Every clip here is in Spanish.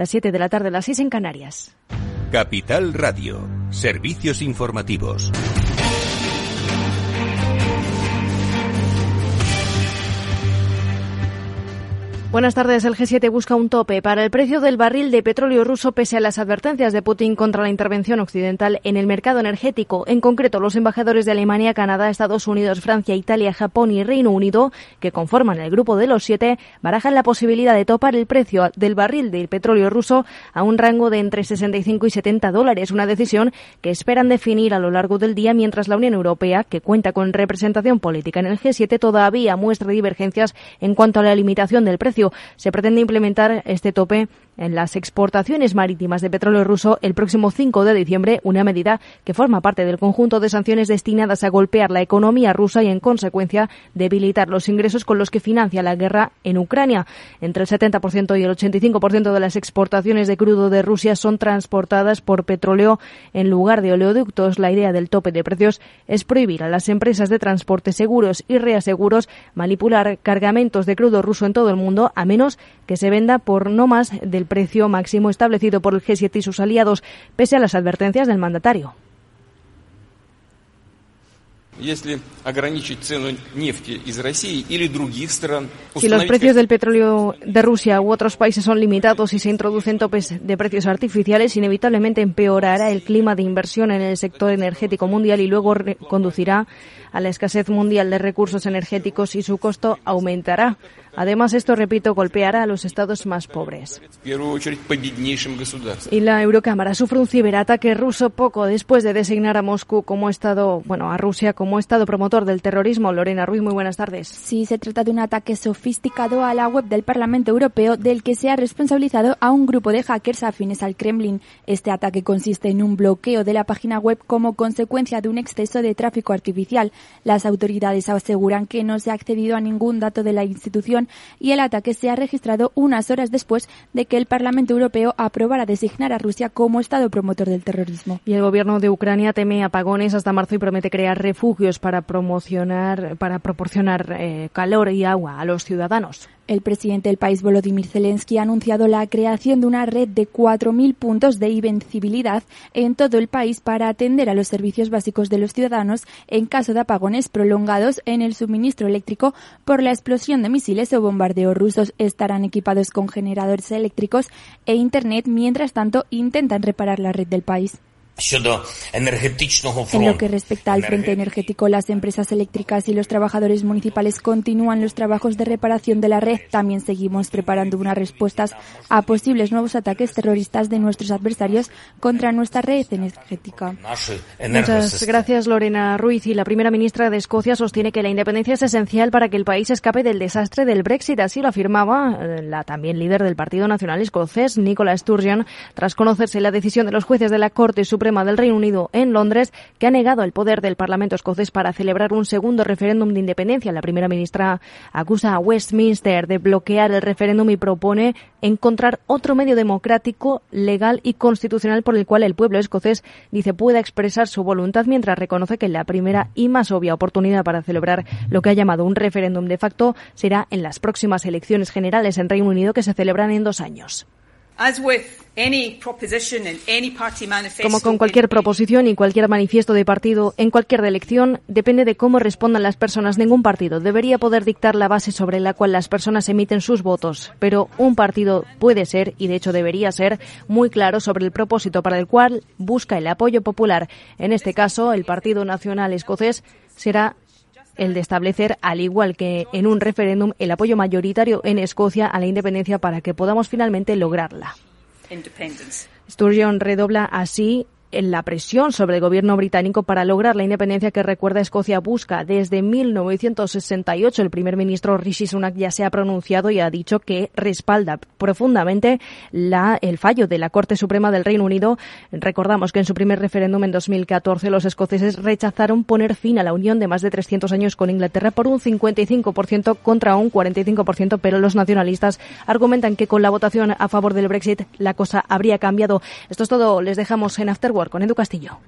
las 7 de la tarde, las 6 en Canarias. Capital Radio, servicios informativos. Buenas tardes. El G7 busca un tope para el precio del barril de petróleo ruso pese a las advertencias de Putin contra la intervención occidental en el mercado energético. En concreto, los embajadores de Alemania, Canadá, Estados Unidos, Francia, Italia, Japón y Reino Unido, que conforman el grupo de los siete, barajan la posibilidad de topar el precio del barril del petróleo ruso a un rango de entre 65 y 70 dólares, una decisión que esperan definir a lo largo del día mientras la Unión Europea, que cuenta con representación política en el G7, todavía muestra divergencias en cuanto a la limitación del precio se pretende implementar este tope en las exportaciones marítimas de petróleo ruso el próximo 5 de diciembre, una medida que forma parte del conjunto de sanciones destinadas a golpear la economía rusa y, en consecuencia, debilitar los ingresos con los que financia la guerra en Ucrania. Entre el 70% y el 85% de las exportaciones de crudo de Rusia son transportadas por petróleo en lugar de oleoductos. La idea del tope de precios es prohibir a las empresas de transporte seguros y reaseguros manipular cargamentos de crudo ruso en todo el mundo, a menos que se venda por no más del precio máximo establecido por el G7 y sus aliados, pese a las advertencias del mandatario. Si los precios del petróleo de Rusia u otros países son limitados y se introducen topes de precios artificiales, inevitablemente empeorará el clima de inversión en el sector energético mundial y luego conducirá a la escasez mundial de recursos energéticos y su costo aumentará. Además, esto, repito, golpeará a los estados más pobres. Y la Eurocámara sufre un ciberataque ruso poco después de designar a Moscú como estado, bueno, a Rusia como estado promotor del terrorismo. Lorena Ruiz, muy buenas tardes. Sí, se trata de un ataque sofisticado a la web del Parlamento Europeo del que se ha responsabilizado a un grupo de hackers afines al Kremlin. Este ataque consiste en un bloqueo de la página web como consecuencia de un exceso de tráfico artificial. Las autoridades aseguran que no se ha accedido a ningún dato de la institución y el ataque se ha registrado unas horas después de que el Parlamento Europeo aprobara designar a Rusia como Estado promotor del terrorismo. Y el gobierno de Ucrania teme apagones hasta marzo y promete crear refugios para promocionar, para proporcionar eh, calor y agua a los ciudadanos. El presidente del país, Volodymyr Zelensky, ha anunciado la creación de una red de 4.000 puntos de invencibilidad en todo el país para atender a los servicios básicos de los ciudadanos en caso de apagones prolongados en el suministro eléctrico por la explosión de misiles o bombardeos rusos. Estarán equipados con generadores eléctricos e Internet, mientras tanto intentan reparar la red del país. En lo que respecta al frente energético, las empresas eléctricas y los trabajadores municipales continúan los trabajos de reparación de la red. También seguimos preparando unas respuestas a posibles nuevos ataques terroristas de nuestros adversarios contra nuestra red energética. Muchas gracias, Lorena Ruiz. Y la primera ministra de Escocia sostiene que la independencia es esencial para que el país escape del desastre del Brexit. Así lo afirmaba eh, la también líder del Partido Nacional Escocés, Nicola Sturgeon, tras conocerse la decisión de los jueces de la Corte Suprema del Reino Unido en Londres, que ha negado el poder del Parlamento escocés para celebrar un segundo referéndum de independencia. La primera ministra acusa a Westminster de bloquear el referéndum y propone encontrar otro medio democrático, legal y constitucional por el cual el pueblo escocés dice pueda expresar su voluntad mientras reconoce que la primera y más obvia oportunidad para celebrar lo que ha llamado un referéndum de facto será en las próximas elecciones generales en Reino Unido que se celebran en dos años. Como con cualquier proposición y cualquier manifiesto de partido en cualquier elección, depende de cómo respondan las personas. Ningún partido debería poder dictar la base sobre la cual las personas emiten sus votos, pero un partido puede ser, y de hecho debería ser, muy claro sobre el propósito para el cual busca el apoyo popular. En este caso, el Partido Nacional Escocés será el de establecer, al igual que en un referéndum, el apoyo mayoritario en Escocia a la independencia para que podamos finalmente lograrla. Sturgeon redobla así en la presión sobre el gobierno británico para lograr la independencia que recuerda Escocia busca. Desde 1968 el primer ministro Rishi Sunak ya se ha pronunciado y ha dicho que respalda profundamente la, el fallo de la Corte Suprema del Reino Unido. Recordamos que en su primer referéndum en 2014 los escoceses rechazaron poner fin a la unión de más de 300 años con Inglaterra por un 55% contra un 45%, pero los nacionalistas argumentan que con la votación a favor del Brexit la cosa habría cambiado. Esto es todo. Les dejamos en Network con Edu Castillo.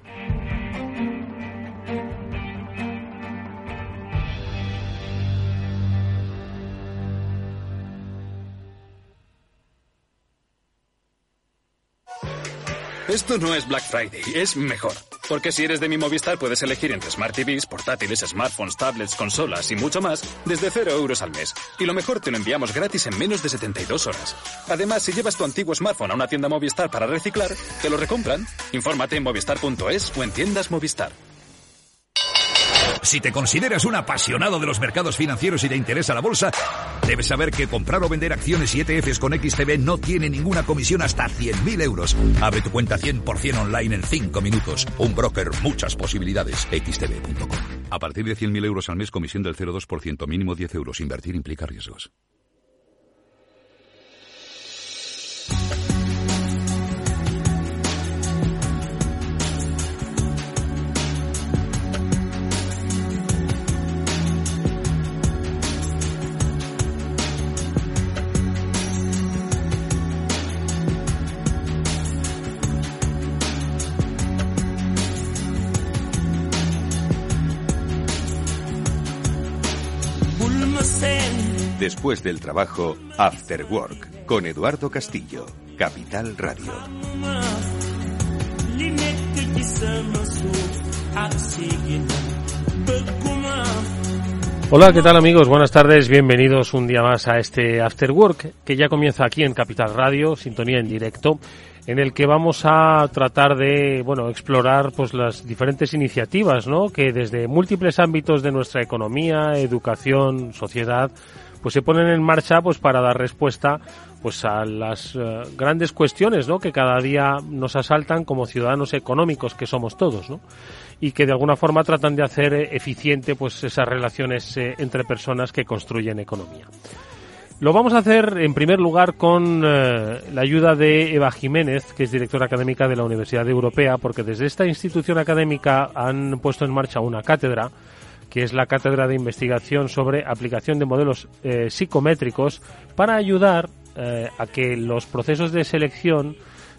Esto no es Black Friday, es mejor. Porque si eres de mi Movistar puedes elegir entre Smart TVs, portátiles, smartphones, tablets, consolas y mucho más desde 0 euros al mes. Y lo mejor te lo enviamos gratis en menos de 72 horas. Además, si llevas tu antiguo smartphone a una tienda Movistar para reciclar, te lo recompran. Infórmate en movistar.es o en tiendas Movistar. Si te consideras un apasionado de los mercados financieros y te interesa la bolsa, debes saber que comprar o vender acciones y ETFs con XTB no tiene ninguna comisión hasta 100.000 euros. Abre tu cuenta 100% online en 5 minutos. Un broker, muchas posibilidades. XTB.com. A partir de 100.000 euros al mes, comisión del 0,2%, mínimo 10 euros. Invertir implica riesgos. Después del trabajo, After Work, con Eduardo Castillo, Capital Radio. Hola, ¿qué tal amigos? Buenas tardes, bienvenidos un día más a este After Work que ya comienza aquí en Capital Radio, sintonía en directo en el que vamos a tratar de, bueno, explorar pues las diferentes iniciativas, ¿no? Que desde múltiples ámbitos de nuestra economía, educación, sociedad, pues se ponen en marcha pues para dar respuesta pues a las eh, grandes cuestiones, ¿no? Que cada día nos asaltan como ciudadanos económicos que somos todos, ¿no? Y que de alguna forma tratan de hacer eh, eficiente pues esas relaciones eh, entre personas que construyen economía. Lo vamos a hacer en primer lugar con la ayuda de Eva Jiménez, que es directora académica de la Universidad Europea, porque desde esta institución académica han puesto en marcha una cátedra, que es la Cátedra de Investigación sobre Aplicación de Modelos eh, Psicométricos, para ayudar eh, a que los procesos de selección,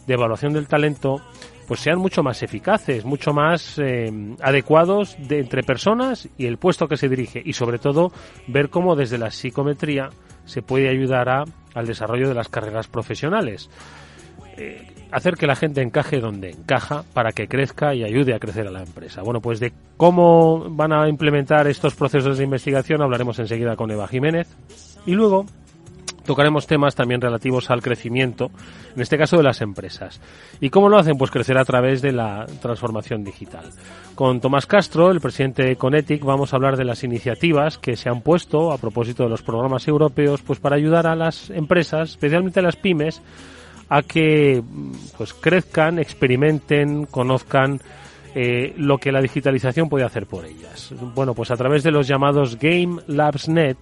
de evaluación del talento, pues sean mucho más eficaces, mucho más adecuados de, entre personas y el puesto que se dirige y sobre todo ver cómo desde la psicometría se puede ayudar a, al desarrollo de las carreras profesionales. Eh, hacer que la gente encaje donde encaja para que crezca y ayude a crecer a la empresa. Bueno, pues de cómo van a implementar estos procesos de investigación hablaremos enseguida con Eva Jiménez. Y luego tocaremos temas también relativos al crecimiento, en este caso de las empresas. ¿Y cómo lo hacen? Pues crecer a través de la transformación digital. Con Tomás Castro, el presidente de Conetic, vamos a hablar de las iniciativas que se han puesto a propósito de los programas europeos, pues para ayudar a las empresas, especialmente a las pymes, a que pues crezcan, experimenten, conozcan eh, lo que la digitalización puede hacer por ellas. Bueno, pues a través de los llamados Game Labs Net,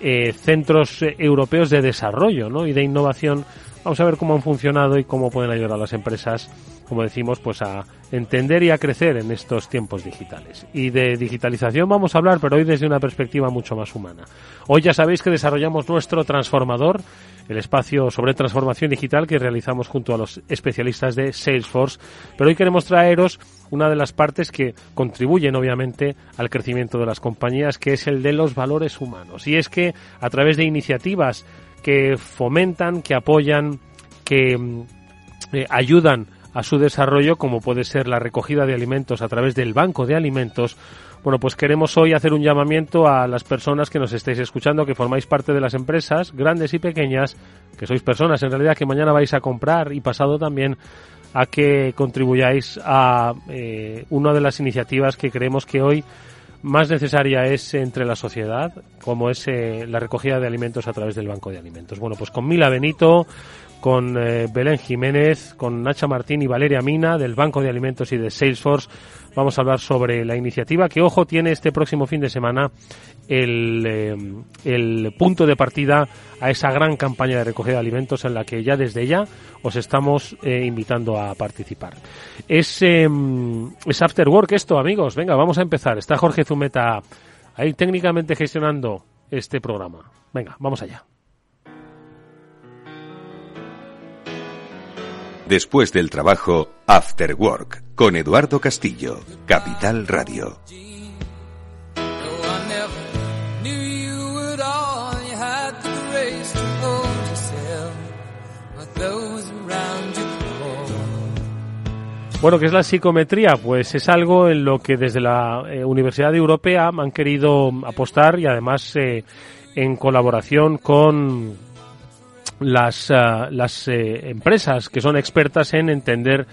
eh, centros eh, europeos de desarrollo ¿no? y de innovación. Vamos a ver cómo han funcionado y cómo pueden ayudar a las empresas, como decimos, pues a entender y a crecer en estos tiempos digitales. Y de digitalización vamos a hablar, pero hoy desde una perspectiva mucho más humana. Hoy ya sabéis que desarrollamos nuestro transformador, el espacio sobre transformación digital que realizamos junto a los especialistas de Salesforce, pero hoy queremos traeros una de las partes que contribuyen obviamente al crecimiento de las compañías, que es el de los valores humanos. Y es que a través de iniciativas que fomentan, que apoyan, que mm, eh, ayudan a su desarrollo, como puede ser la recogida de alimentos a través del banco de alimentos, bueno, pues queremos hoy hacer un llamamiento a las personas que nos estéis escuchando, que formáis parte de las empresas, grandes y pequeñas, que sois personas en realidad que mañana vais a comprar y pasado también a que contribuyáis a eh, una de las iniciativas que creemos que hoy más necesaria es entre la sociedad, como es eh, la recogida de alimentos a través del Banco de Alimentos. Bueno, pues con Mila Benito, con eh, Belén Jiménez, con Nacha Martín y Valeria Mina del Banco de Alimentos y de Salesforce. Vamos a hablar sobre la iniciativa que, ojo, tiene este próximo fin de semana el, eh, el punto de partida a esa gran campaña de recogida de alimentos en la que ya desde ya os estamos eh, invitando a participar. Es, em, es After Work esto, amigos. Venga, vamos a empezar. Está Jorge Zumeta ahí técnicamente gestionando este programa. Venga, vamos allá. Después del trabajo, After Work, con Eduardo Castillo, Capital Radio. Bueno, ¿qué es la psicometría? Pues es algo en lo que desde la eh, Universidad Europea han querido apostar y además eh, en colaboración con las, ah, las eh, empresas que son expertas en entender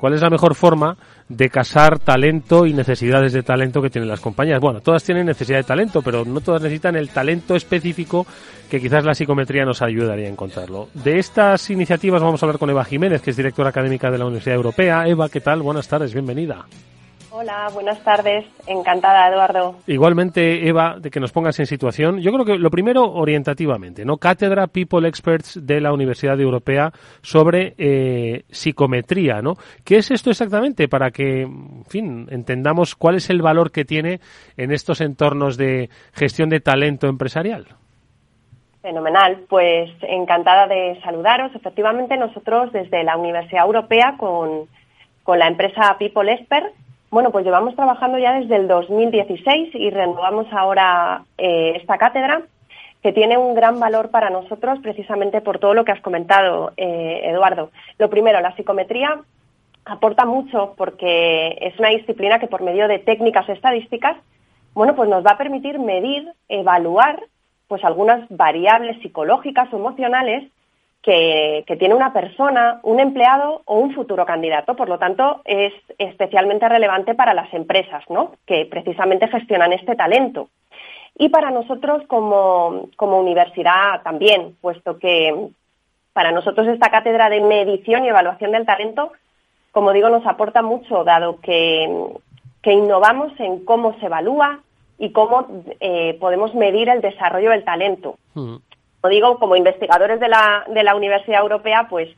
cuál es la mejor forma de casar talento y necesidades de talento que tienen las compañías. Bueno, todas tienen necesidad de talento, pero no todas necesitan el talento específico que quizás la psicometría nos ayudaría a encontrarlo. De estas iniciativas vamos a hablar con Eva Jiménez, que es directora académica de la Universidad Europea. Eva, ¿qué tal? Buenas tardes, bienvenida. Hola, buenas tardes. Encantada, Eduardo. Igualmente, Eva, de que nos pongas en situación. Yo creo que lo primero, orientativamente, ¿no? Cátedra People Experts de la Universidad Europea sobre eh, psicometría, ¿no? ¿Qué es esto exactamente? Para que, en fin, entendamos cuál es el valor que tiene en estos entornos de gestión de talento empresarial. Fenomenal, pues encantada de saludaros. Efectivamente, nosotros desde la Universidad Europea con, con la empresa People Expert bueno, pues llevamos trabajando ya desde el 2016 y renovamos ahora eh, esta cátedra que tiene un gran valor para nosotros precisamente por todo lo que has comentado, eh, Eduardo. Lo primero, la psicometría aporta mucho porque es una disciplina que por medio de técnicas estadísticas, bueno, pues nos va a permitir medir, evaluar, pues algunas variables psicológicas o emocionales que, tiene una persona, un empleado o un futuro candidato. Por lo tanto, es especialmente relevante para las empresas, ¿no? Que precisamente gestionan este talento. Y para nosotros como, universidad también, puesto que para nosotros esta cátedra de medición y evaluación del talento, como digo, nos aporta mucho, dado que, innovamos en cómo se evalúa y cómo eh, podemos medir el desarrollo del talento. Mm como digo, como investigadores de la, de la Universidad Europea, pues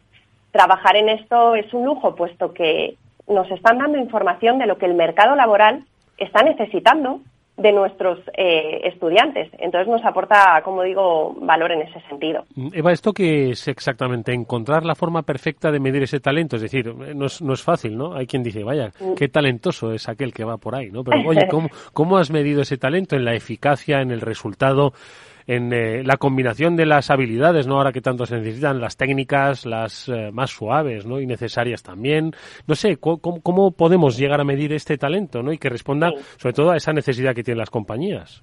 trabajar en esto es un lujo, puesto que nos están dando información de lo que el mercado laboral está necesitando de nuestros eh, estudiantes. Entonces nos aporta, como digo, valor en ese sentido. Mm, Eva, ¿esto qué es exactamente? Encontrar la forma perfecta de medir ese talento. Es decir, no es, no es fácil, ¿no? Hay quien dice, vaya, mm. qué talentoso es aquel que va por ahí, ¿no? Pero, oye, ¿cómo, ¿cómo has medido ese talento en la eficacia, en el resultado? En eh, la combinación de las habilidades, ¿no? Ahora que tanto se necesitan, las técnicas, las eh, más suaves, ¿no? Y necesarias también. No sé, ¿cómo, podemos llegar a medir este talento, ¿no? Y que responda, sobre todo, a esa necesidad que tienen las compañías.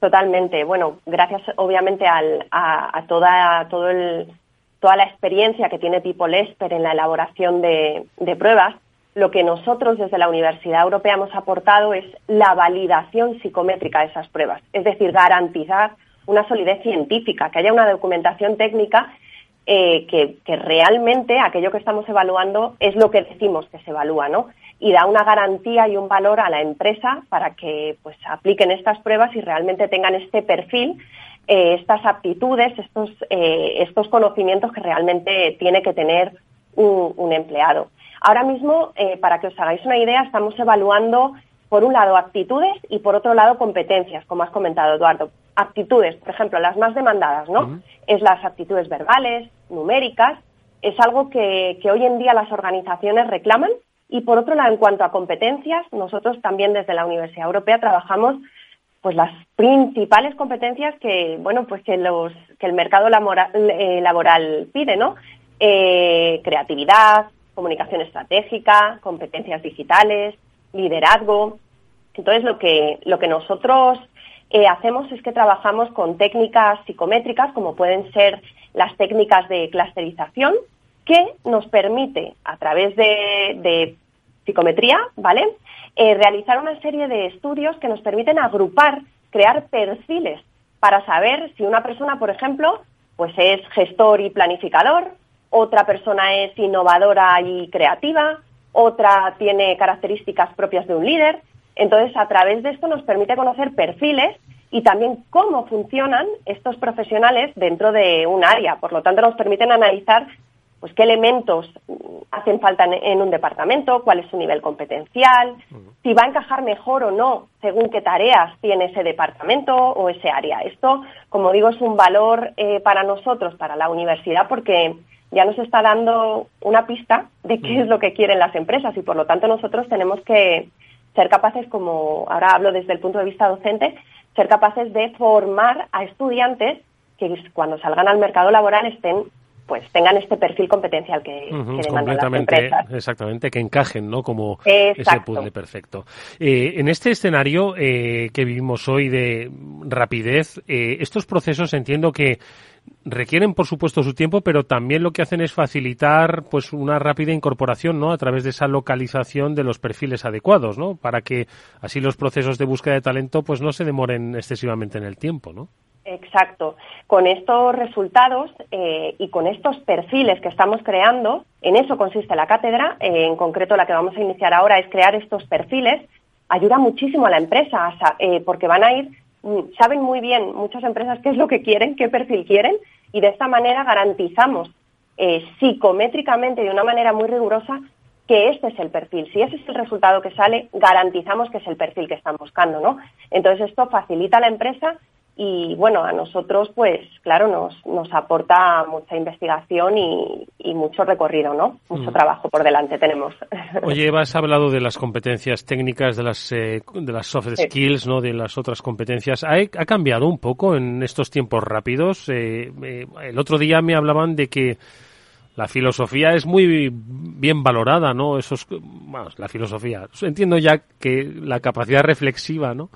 Totalmente. Bueno, gracias, obviamente, al, a, toda, todo el, toda la experiencia que tiene Tipo Lesper en la elaboración de, de pruebas, lo que nosotros desde la Universidad Europea hemos aportado es la validación psicométrica de esas pruebas, es decir, garantizar una solidez científica, que haya una documentación técnica eh, que, realmente aquello que estamos evaluando es lo que decimos que se evalúa, ¿no? Y da una garantía y un valor a la empresa para que pues apliquen estas pruebas y realmente tengan este perfil, eh, estas aptitudes, estos, eh, estos conocimientos que realmente tiene que tener un, un empleado. Ahora mismo, para que os hagáis una idea, estamos evaluando por un lado aptitudes y por otro lado competencias, como has comentado, Eduardo aptitudes, por ejemplo, las más demandadas, ¿no? Es las aptitudes verbales, numéricas, es algo que, hoy en día las organizaciones reclaman. Y por otro lado, en cuanto a competencias, nosotros también desde la Universidad Europea trabajamos pues las principales competencias que bueno pues que los que el mercado eh, laboral, pide no eh, creatividad comunicación estratégica competencias digitales liderazgo entonces lo que lo que nosotros eh, hacemos es que trabajamos con técnicas psicométricas, como pueden ser las técnicas de clusterización, que nos permite, a través de, psicometría, ¿vale? Eh, realizar una serie de estudios que nos permiten agrupar, crear perfiles para saber si una persona, por ejemplo, pues es gestor y planificador, otra persona es innovadora y creativa, otra tiene características propias de un líder. Entonces, a través de esto nos permite conocer perfiles y también cómo funcionan estos profesionales dentro de un área. Por lo tanto, nos permiten analizar pues qué elementos hacen falta en, un departamento, cuál es su nivel competencial, si va a encajar mejor o no según qué tareas tiene ese departamento o ese área. Esto, como digo, es un valor eh, para nosotros, para la universidad, porque ya nos está dando una pista de qué es lo que quieren las empresas y por lo tanto nosotros tenemos que ser capaces, como ahora hablo desde el punto de vista docente, ser capaces de formar a estudiantes que cuando salgan al mercado laboral estén pues tengan este perfil competencial que, demandan las empresas. Exactamente, que encajen, ¿no? Como ese puzzle perfecto. Eh, en este escenario eh, que vivimos hoy de rapidez, eh, estos procesos entiendo que requieren por supuesto su tiempo, pero también lo que hacen es facilitar pues una rápida incorporación, ¿no? A través de esa localización de los perfiles adecuados, ¿no? Para que así los procesos de búsqueda de talento pues no se demoren excesivamente en el tiempo, ¿no? Exacto. Con estos resultados eh, y con estos perfiles que estamos creando, en eso consiste la cátedra. Eh, en concreto, la que vamos a iniciar ahora es crear estos perfiles. Ayuda muchísimo a la empresa eh, porque van a ir, mm, saben muy bien muchas empresas qué es lo que quieren, qué perfil quieren y de esta manera garantizamos psicométricamente de una manera muy rigurosa que este es el perfil. Si ese es el resultado que sale, garantizamos que es el perfil que están buscando, ¿no? Entonces esto facilita a la empresa y bueno, a nosotros pues claro, nos, nos aporta mucha investigación y, mucho recorrido, ¿no? Mucho mm. trabajo por delante tenemos. Oye, Eva, has hablado de las competencias técnicas, de las, eh, de las soft skills, ¿no? De las otras competencias. ¿Ha, ¿Ha, cambiado un poco en estos tiempos rápidos? Eh, eh, el otro día me hablaban de que la filosofía es muy bien valorada, ¿no? Esos, la filosofía. Entiendo ya que la capacidad reflexiva, ¿no?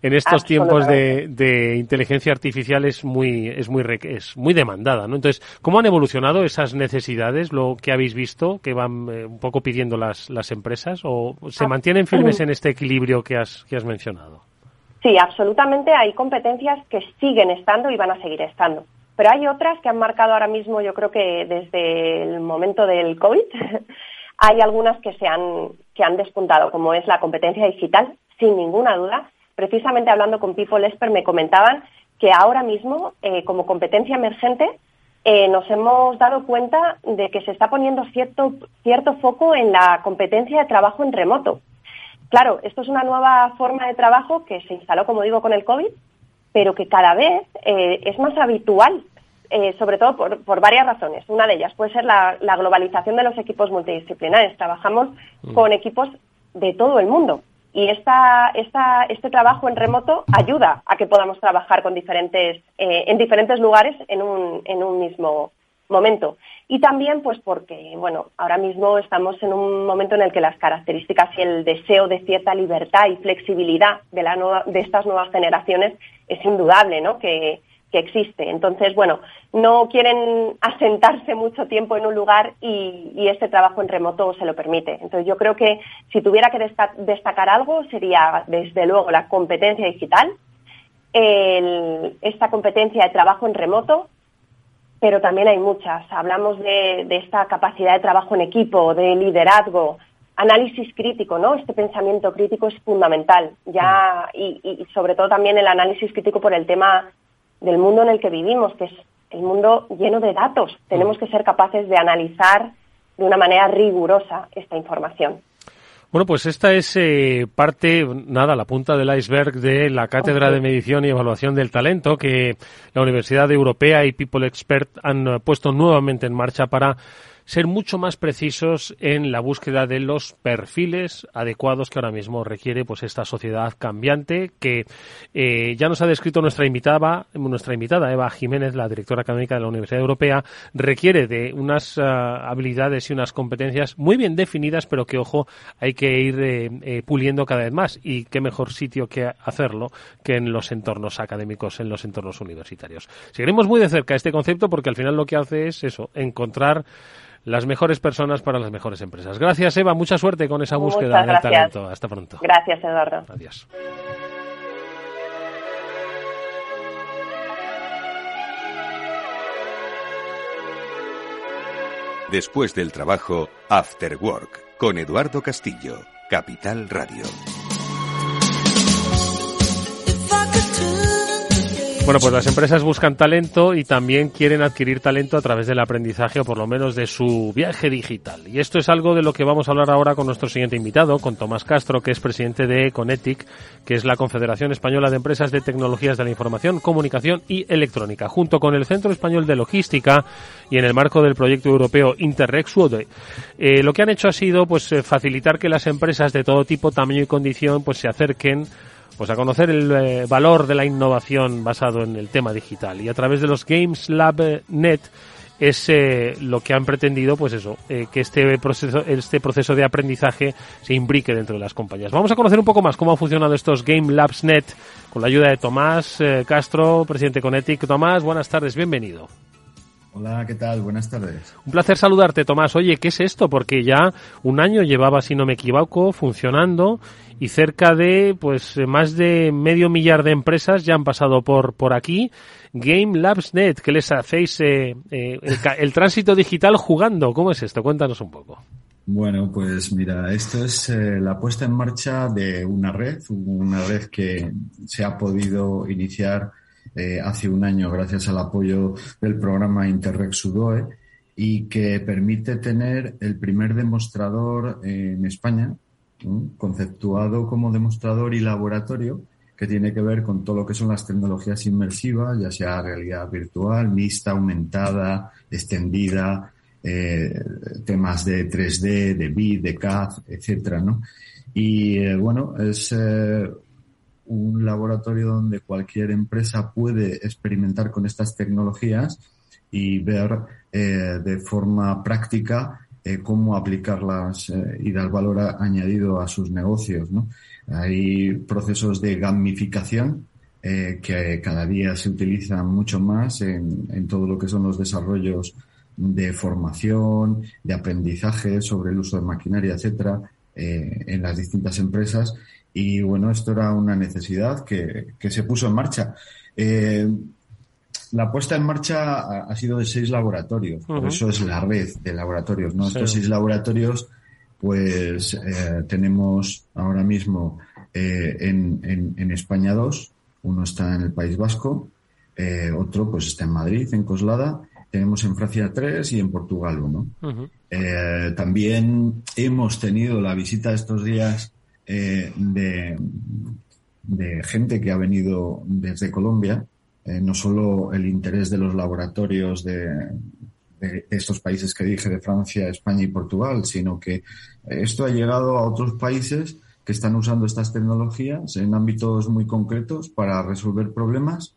En estos tiempos de, inteligencia artificial es muy, es muy, es muy demandada, ¿no? Entonces, ¿cómo han evolucionado esas necesidades, lo que habéis visto, que van eh, un poco pidiendo las, las empresas, o se ah, mantienen firmes en este equilibrio que has, que has mencionado? Sí, absolutamente. Hay competencias que siguen estando y van a seguir estando. Pero hay otras que han marcado ahora mismo, yo creo que desde el momento del COVID, hay algunas que se han, que han despuntado, como es la competencia digital, sin ninguna duda. Precisamente hablando con People Esper me comentaban que ahora mismo, eh, como competencia emergente, eh, nos hemos dado cuenta de que se está poniendo cierto, cierto foco en la competencia de trabajo en remoto. Claro, esto es una nueva forma de trabajo que se instaló, como digo, con el COVID, pero que cada vez eh, es más habitual, eh, sobre todo por, varias razones. Una de ellas puede ser la, globalización de los equipos multidisciplinares. Trabajamos mm. con equipos de todo el mundo y esta, esta, este trabajo en remoto ayuda a que podamos trabajar con diferentes, eh, en diferentes lugares en un, en un mismo momento. Y también, pues porque, bueno, ahora mismo estamos en un momento en el que las características y el deseo de cierta libertad y flexibilidad de, la de estas nuevas generaciones es indudable, ¿no? Que, existe. Entonces, bueno, no quieren asentarse mucho tiempo en un lugar y, este trabajo en remoto se lo permite. Entonces, yo creo que si tuviera que destacar algo sería, desde luego, la competencia digital, esta competencia de trabajo en remoto, pero también hay muchas. Hablamos de, esta capacidad de trabajo en equipo, de liderazgo, análisis crítico, ¿no? Este pensamiento crítico es fundamental, ya y, sobre todo también el análisis crítico por el tema del mundo en el que vivimos, que es el mundo lleno de datos. Tenemos que ser capaces de analizar de una manera rigurosa esta información. Bueno, pues esta es eh, parte, nada, la punta del iceberg de la Cátedra de Medición y Evaluación del Talento que la Universidad Europea y People Expert han eh, puesto nuevamente en marcha para ser mucho más precisos en la búsqueda de los perfiles adecuados que ahora mismo requiere pues esta sociedad cambiante que eh, ya nos ha descrito nuestra invitada nuestra invitada Eva Jiménez la directora académica de la Universidad Europea. Requiere de unas ah, habilidades y unas competencias muy bien definidas pero que ojo hay que ir eh, eh, puliendo cada vez más. Y qué mejor sitio que hacerlo que en los entornos académicos en los entornos universitarios. Seguiremos muy de cerca este concepto porque al final lo que hace es eso encontrar las mejores personas para las mejores empresas. Gracias, Eva. Mucha suerte con esa búsqueda del talento. Hasta pronto. Gracias, Eduardo. Adiós. Después del trabajo, After Work, con Eduardo Castillo, Capital Radio. Bueno, pues las empresas buscan talento y también quieren adquirir talento a través del aprendizaje o por lo menos de su viaje digital. Y esto es algo de lo que vamos a hablar ahora con nuestro siguiente invitado, con Tomás Castro, que es presidente de Econetic, que es la Confederación Española de Empresas de Tecnologías de la Información, Comunicación y Electrónica, junto con el Centro Español de Logística y en el marco del proyecto europeo Interreg Suode. Eh, lo que han hecho ha sido pues eh, facilitar que las empresas de todo tipo, tamaño y condición pues se acerquen pues a conocer el eh, valor de la innovación basado en el tema digital. Y a través de los Games Lab Net es eh, lo que han pretendido, pues eso, eh, que este proceso, este proceso de aprendizaje se imbrique dentro de las compañías. Vamos a conocer un poco más cómo han funcionado estos Game Labs Net con la ayuda de Tomás eh, Castro, presidente Conetic. Tomás, buenas tardes, bienvenido. Hola, ¿qué tal? Buenas tardes. Un placer saludarte, Tomás. Oye, ¿qué es esto? Porque ya un año llevaba, si no me equivoco, funcionando y cerca de, pues, más de medio millar de empresas ya han pasado por, por aquí. Game Labs Net, ¿qué les hacéis? Eh, eh, el, tránsito digital jugando, ¿cómo es esto? Cuéntanos un poco. Bueno, pues mira, esto es eh, la puesta en marcha de una red, una red que se ha podido iniciar hace un año gracias al apoyo del programa Interreg Sudoe y que permite tener el primer demostrador en España, conceptuado como demostrador y laboratorio, que tiene que ver con todo lo que son las tecnologías inmersivas, ya sea realidad virtual, mixta, aumentada, extendida, eh, temas de 3D, de BID, de CAD, etcétera, ¿no? Y eh, bueno, es eh, un laboratorio donde cualquier empresa puede experimentar con estas tecnologías y ver de forma práctica cómo aplicarlas y dar valor añadido a sus negocios, ¿no? Hay procesos de gamificación eh, que cada día se utilizan mucho más en, en, todo lo que son los desarrollos de formación, de aprendizaje sobre el uso de maquinaria, etcétera, eh, en las distintas empresas. Y bueno, esto era una necesidad que, que se puso en marcha. Eh, la puesta en marcha ha, sido de seis laboratorios, por eso es la red de laboratorios, ¿no? Estos seis laboratorios pues eh, tenemos ahora mismo eh, en, en, España dos, uno está en el País Vasco, eh, otro pues está en Madrid, en Coslada, tenemos en Francia tres y en Portugal uno. también hemos tenido la visita estos días de, de gente que ha venido desde Colombia, no solo el interés de los laboratorios de, de, estos países que dije, de Francia, España y Portugal, sino que esto ha llegado a otros países que están usando estas tecnologías en ámbitos muy concretos para resolver problemas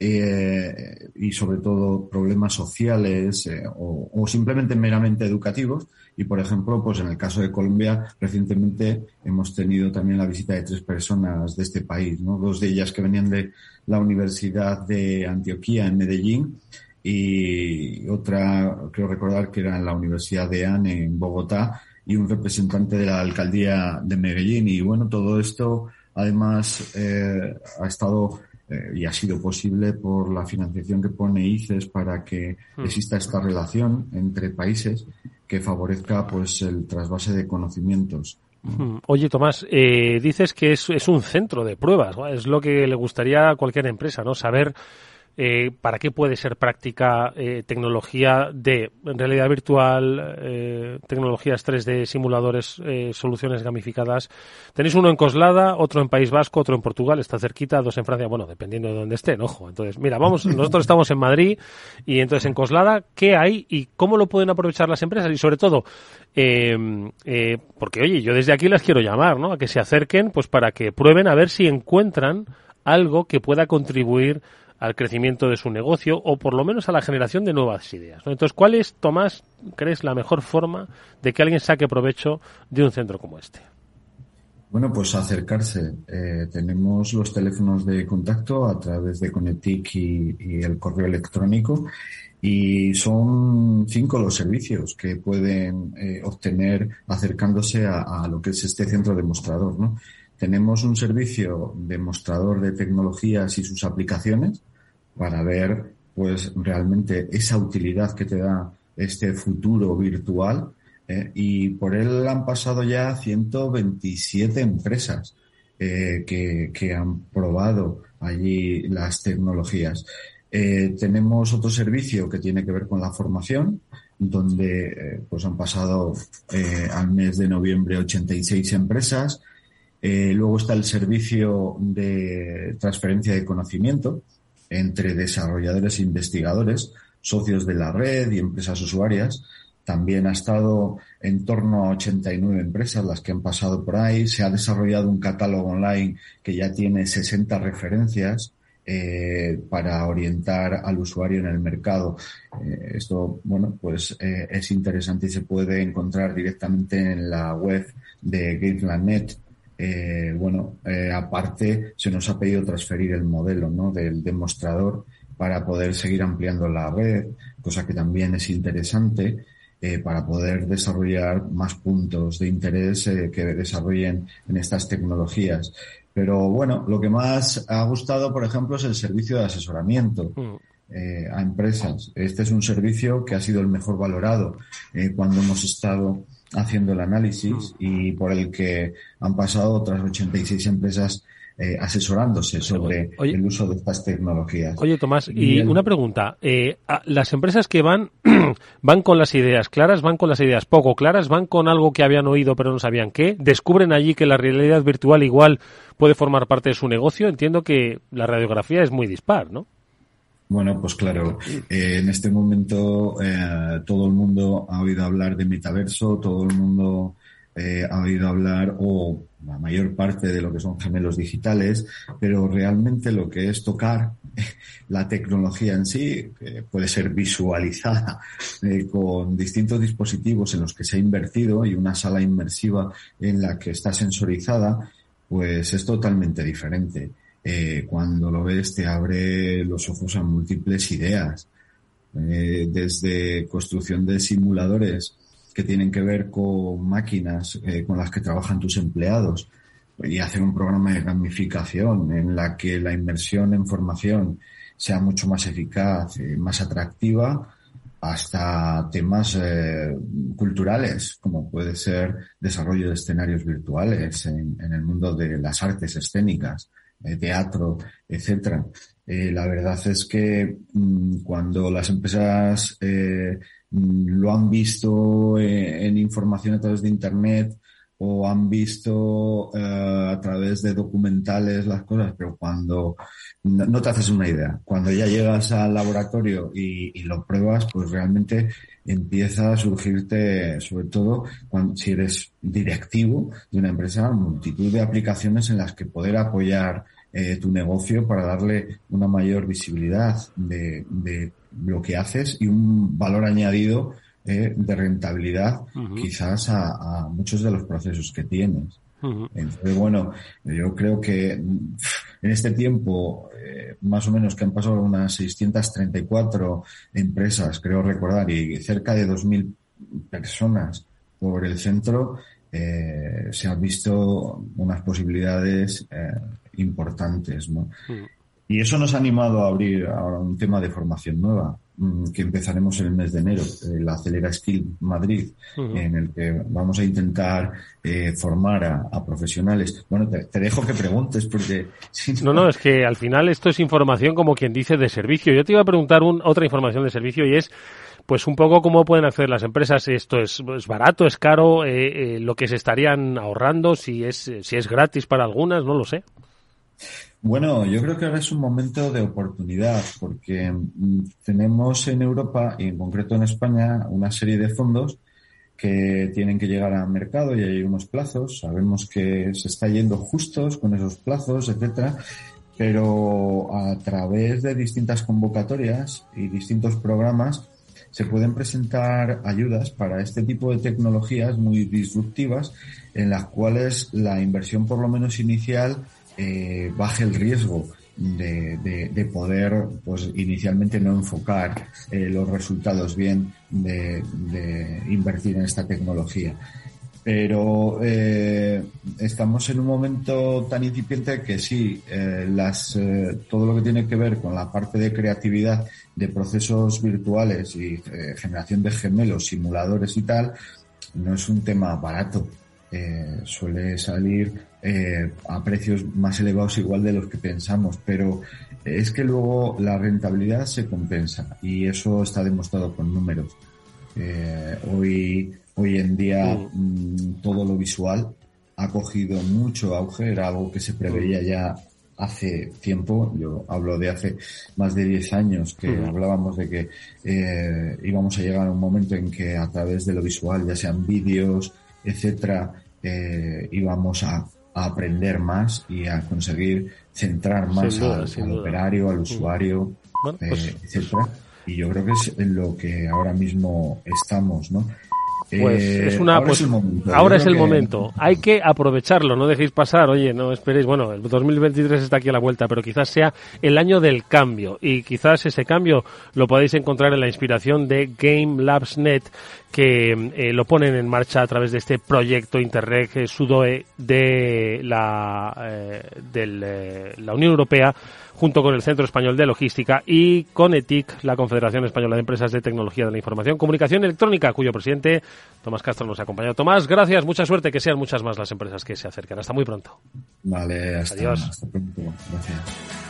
eh, y sobre todo problemas sociales eh, o, o, simplemente meramente educativos. Y por ejemplo, pues en el caso de Colombia, recientemente hemos tenido también la visita de tres personas de este país, ¿no? Dos de ellas que venían de la Universidad de Antioquía en Medellín y otra, creo recordar que era en la Universidad de ANE en Bogotá y un representante de la alcaldía de Medellín. Y bueno, todo esto además eh, ha estado eh, y ha sido posible por la financiación que pone ICES para que hmm. exista esta relación entre países que favorezca pues el trasvase de conocimientos. Hmm. Oye, Tomás, eh, dices que es, es un centro de pruebas, es lo que le gustaría a cualquier empresa, ¿no? Saber eh, para qué puede ser práctica eh, tecnología de realidad virtual, eh, tecnologías 3D, simuladores, eh, soluciones gamificadas. Tenéis uno en Coslada, otro en País Vasco, otro en Portugal, está cerquita, dos en Francia, bueno, dependiendo de dónde estén, ojo. Entonces, mira, vamos, nosotros estamos en Madrid y entonces en Coslada, ¿qué hay y cómo lo pueden aprovechar las empresas? Y sobre todo, porque oye, yo desde aquí las quiero llamar, ¿no? A que se acerquen, pues para que prueben a ver si encuentran algo que pueda contribuir al crecimiento de su negocio o por lo menos a la generación de nuevas ideas. Entonces, ¿cuál es, Tomás, crees la mejor forma de que alguien saque provecho de un centro como este? Bueno, pues acercarse. Eh, tenemos los teléfonos de contacto a través de Conetic y, el correo electrónico y son cinco los servicios que pueden eh, obtener acercándose a, lo que es este centro demostrador. Tenemos un servicio demostrador de tecnologías y sus aplicaciones para ver pues realmente esa utilidad que te da este futuro virtual eh, y por él han pasado ya 127 empresas eh, que, que, han probado allí las tecnologías. Eh, tenemos otro servicio que tiene que ver con la formación, donde pues han pasado al mes de noviembre 86 empresas, luego está el servicio de transferencia de conocimiento entre desarrolladores e investigadores, socios de la red y empresas usuarias. También ha estado en torno a 89 empresas las que han pasado por ahí. Se ha desarrollado un catálogo online que ya tiene 60 referencias eh, para orientar al usuario en el mercado. Eh, esto, bueno, pues eh, es interesante y se puede encontrar directamente en la web de GamePlanet. Eh, bueno, aparte se nos ha pedido transferir el modelo ¿no? del demostrador para poder seguir ampliando la red, cosa que también es interesante. para poder desarrollar más puntos de interés que desarrollen en estas tecnologías. Pero bueno, lo que más ha gustado, por ejemplo, es el servicio de asesoramiento. Mm. Eh, a empresas. Este es un servicio que ha sido el mejor valorado eh, cuando hemos estado haciendo el análisis mm. y por el que han pasado otras 86 empresas eh, asesorándose sobre el uso de estas tecnologías. Oye, Tomás, y, una pregunta. Eh, las empresas que van, van con las ideas claras, van con las ideas poco claras, van con algo que habían oído pero no sabían qué, descubren allí que la realidad virtual igual puede formar parte de su negocio. Entiendo que la radiografía es muy dispar, ¿no? Bueno, pues claro, eh, en este momento todo el mundo ha oído hablar de metaverso, todo el mundo ha oído hablar o la mayor parte de lo que son gemelos digitales, pero realmente lo que es tocar la tecnología en sí puede ser visualizada eh, con distintos dispositivos en los que se ha invertido y una sala inmersiva en la que está sensorizada, pues es totalmente diferente. Eh, cuando lo ves te abre los ojos a múltiples ideas, eh, desde construcción de simuladores que tienen que ver con máquinas eh, con las que trabajan tus empleados y hacer un programa de gamificación en la que la inversión en formación sea mucho más eficaz, y más atractiva, hasta temas eh, culturales, como puede ser desarrollo de escenarios virtuales en, el mundo de las artes escénicas, eh, teatro, etcétera. la verdad es que mm, cuando las empresas Mm, lo han visto eh, en, información a través de Internet o han visto eh, a través de documentales las cosas, pero cuando no, te haces una idea, cuando ya llegas al laboratorio y, lo pruebas, pues realmente empieza a surgirte, sobre todo cuando, si eres directivo de una empresa, multitud de aplicaciones en las que poder apoyar eh, tu negocio para darle una mayor visibilidad de, de lo que haces y un valor añadido eh, de rentabilidad quizás a, muchos de los procesos que tienes. Entonces, bueno, yo creo que en este tiempo, eh, más o menos que han pasado unas 634 empresas, creo recordar, y cerca de 2.000 personas por el centro, eh, se han visto unas posibilidades importantes, ¿no? Y eso nos ha animado a abrir ahora un tema de formación nueva, que empezaremos en el mes de enero, la Acelera Skill Madrid, en el que vamos a intentar eh, formar a, profesionales. Bueno, te, dejo que preguntes porque... no... no, es que al final esto es información como quien dice de servicio. Yo te iba a preguntar un, otra información de servicio y es pues un poco cómo pueden acceder las empresas. Esto es, barato, es caro, eh, eh, lo que se estarían ahorrando, si es, si es gratis para algunas, no lo sé. Bueno, yo creo que ahora es un momento de oportunidad porque mm, tenemos en Europa y en concreto en España una serie de fondos que tienen que llegar al mercado y hay unos plazos. Sabemos que se está yendo justos con esos plazos, etcétera, pero a través de distintas convocatorias y distintos programas se pueden presentar ayudas para este tipo de tecnologías muy disruptivas en las cuales la inversión por lo menos inicial eh, baje el riesgo de, poder, pues inicialmente no enfocar eh, los resultados bien de, invertir en esta tecnología. Pero eh, estamos en un momento tan incipiente que sí, las, todo lo que tiene que ver con la parte de creatividad de procesos virtuales y generación de gemelos, simuladores y tal, no es un tema barato. Suele salir eh, a precios más elevados igual de los que pensamos, pero es que luego la rentabilidad se compensa y eso está demostrado con números. Eh, hoy, hoy en día mm, todo lo visual ha cogido mucho auge, era algo que se preveía ya hace tiempo, yo hablo de hace más de 10 años que hablábamos de que eh, íbamos a llegar a un momento en que a través de lo visual, ya sean vídeos, etcétera, íbamos a a aprender más y a conseguir centrar más al, operario, al usuario, eh, pues etcétera. Y yo creo que es en lo que ahora mismo estamos, ¿no? Pues eh, es una ahora pues, es el momento. Ahora es el momento. Hay que aprovecharlo, no dejéis pasar. Oye, no esperéis. Bueno, el 2023 está aquí a la vuelta, pero quizás sea el año del cambio y quizás ese cambio lo podéis encontrar en la inspiración de Game Labs Net que eh, lo ponen en marcha a través de este proyecto Interreg eh, Sudoe de la, de la Unión Europea junto con el Centro Español de Logística y con ETIC, la Confederación Española de Empresas de Tecnología de la Información, Comunicación Electrónica, cuyo presidente Tomás Castro nos ha acompañado. Tomás, gracias, mucha suerte, que sean muchas más las empresas que se acercan. Hasta muy pronto. Vale, hasta, Adiós. hasta pronto. Gracias.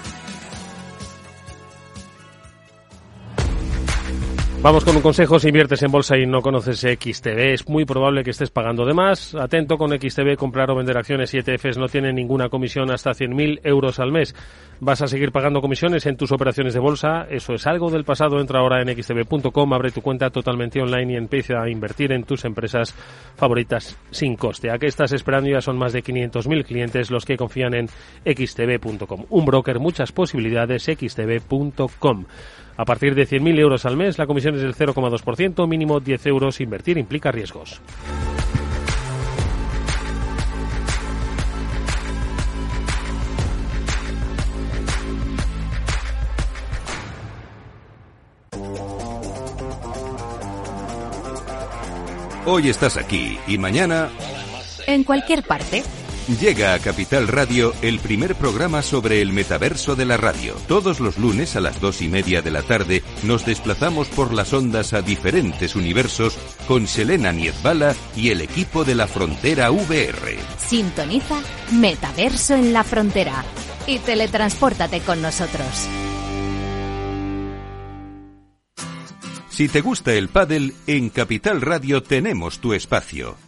Vamos con un consejo, si inviertes en bolsa y no conoces XTB, es muy probable que estés pagando de más. Atento con XTB, comprar o vender acciones y ETFs no tiene ninguna comisión hasta 100.000 euros al mes. ¿Vas a seguir pagando comisiones en tus operaciones de bolsa? Eso es algo del pasado. Entra ahora en xtb.com, abre tu cuenta totalmente online y empieza a invertir en tus empresas favoritas sin coste. ¿A qué estás esperando? Ya son más de 500.000 clientes los que confían en xtb.com. Un broker, muchas posibilidades, xtb.com. A partir de 100.000 euros al mes, la comisión es del 0,2%, mínimo 10 euros. Invertir implica riesgos. Hoy estás aquí y mañana... En cualquier parte. Llega a Capital Radio el primer programa sobre el metaverso de la radio. Todos los lunes a las dos y media de la tarde nos desplazamos por las ondas a diferentes universos con Selena Niezbala y el equipo de la Frontera VR. Sintoniza Metaverso en la Frontera y teletranspórtate con nosotros. Si te gusta el pádel, en Capital Radio tenemos tu espacio.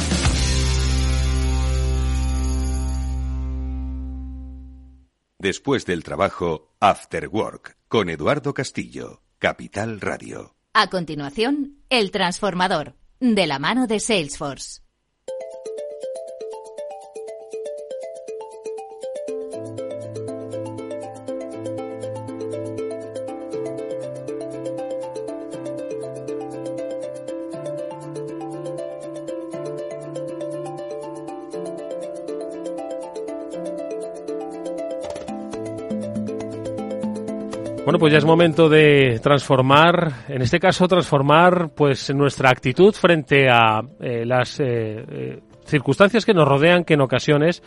Después del trabajo, After Work, con Eduardo Castillo, Capital Radio. A continuación, El Transformador, de la mano de Salesforce. Bueno, pues ya es momento de transformar, en este caso transformar pues nuestra actitud frente a eh, las eh, eh, circunstancias que nos rodean que en ocasiones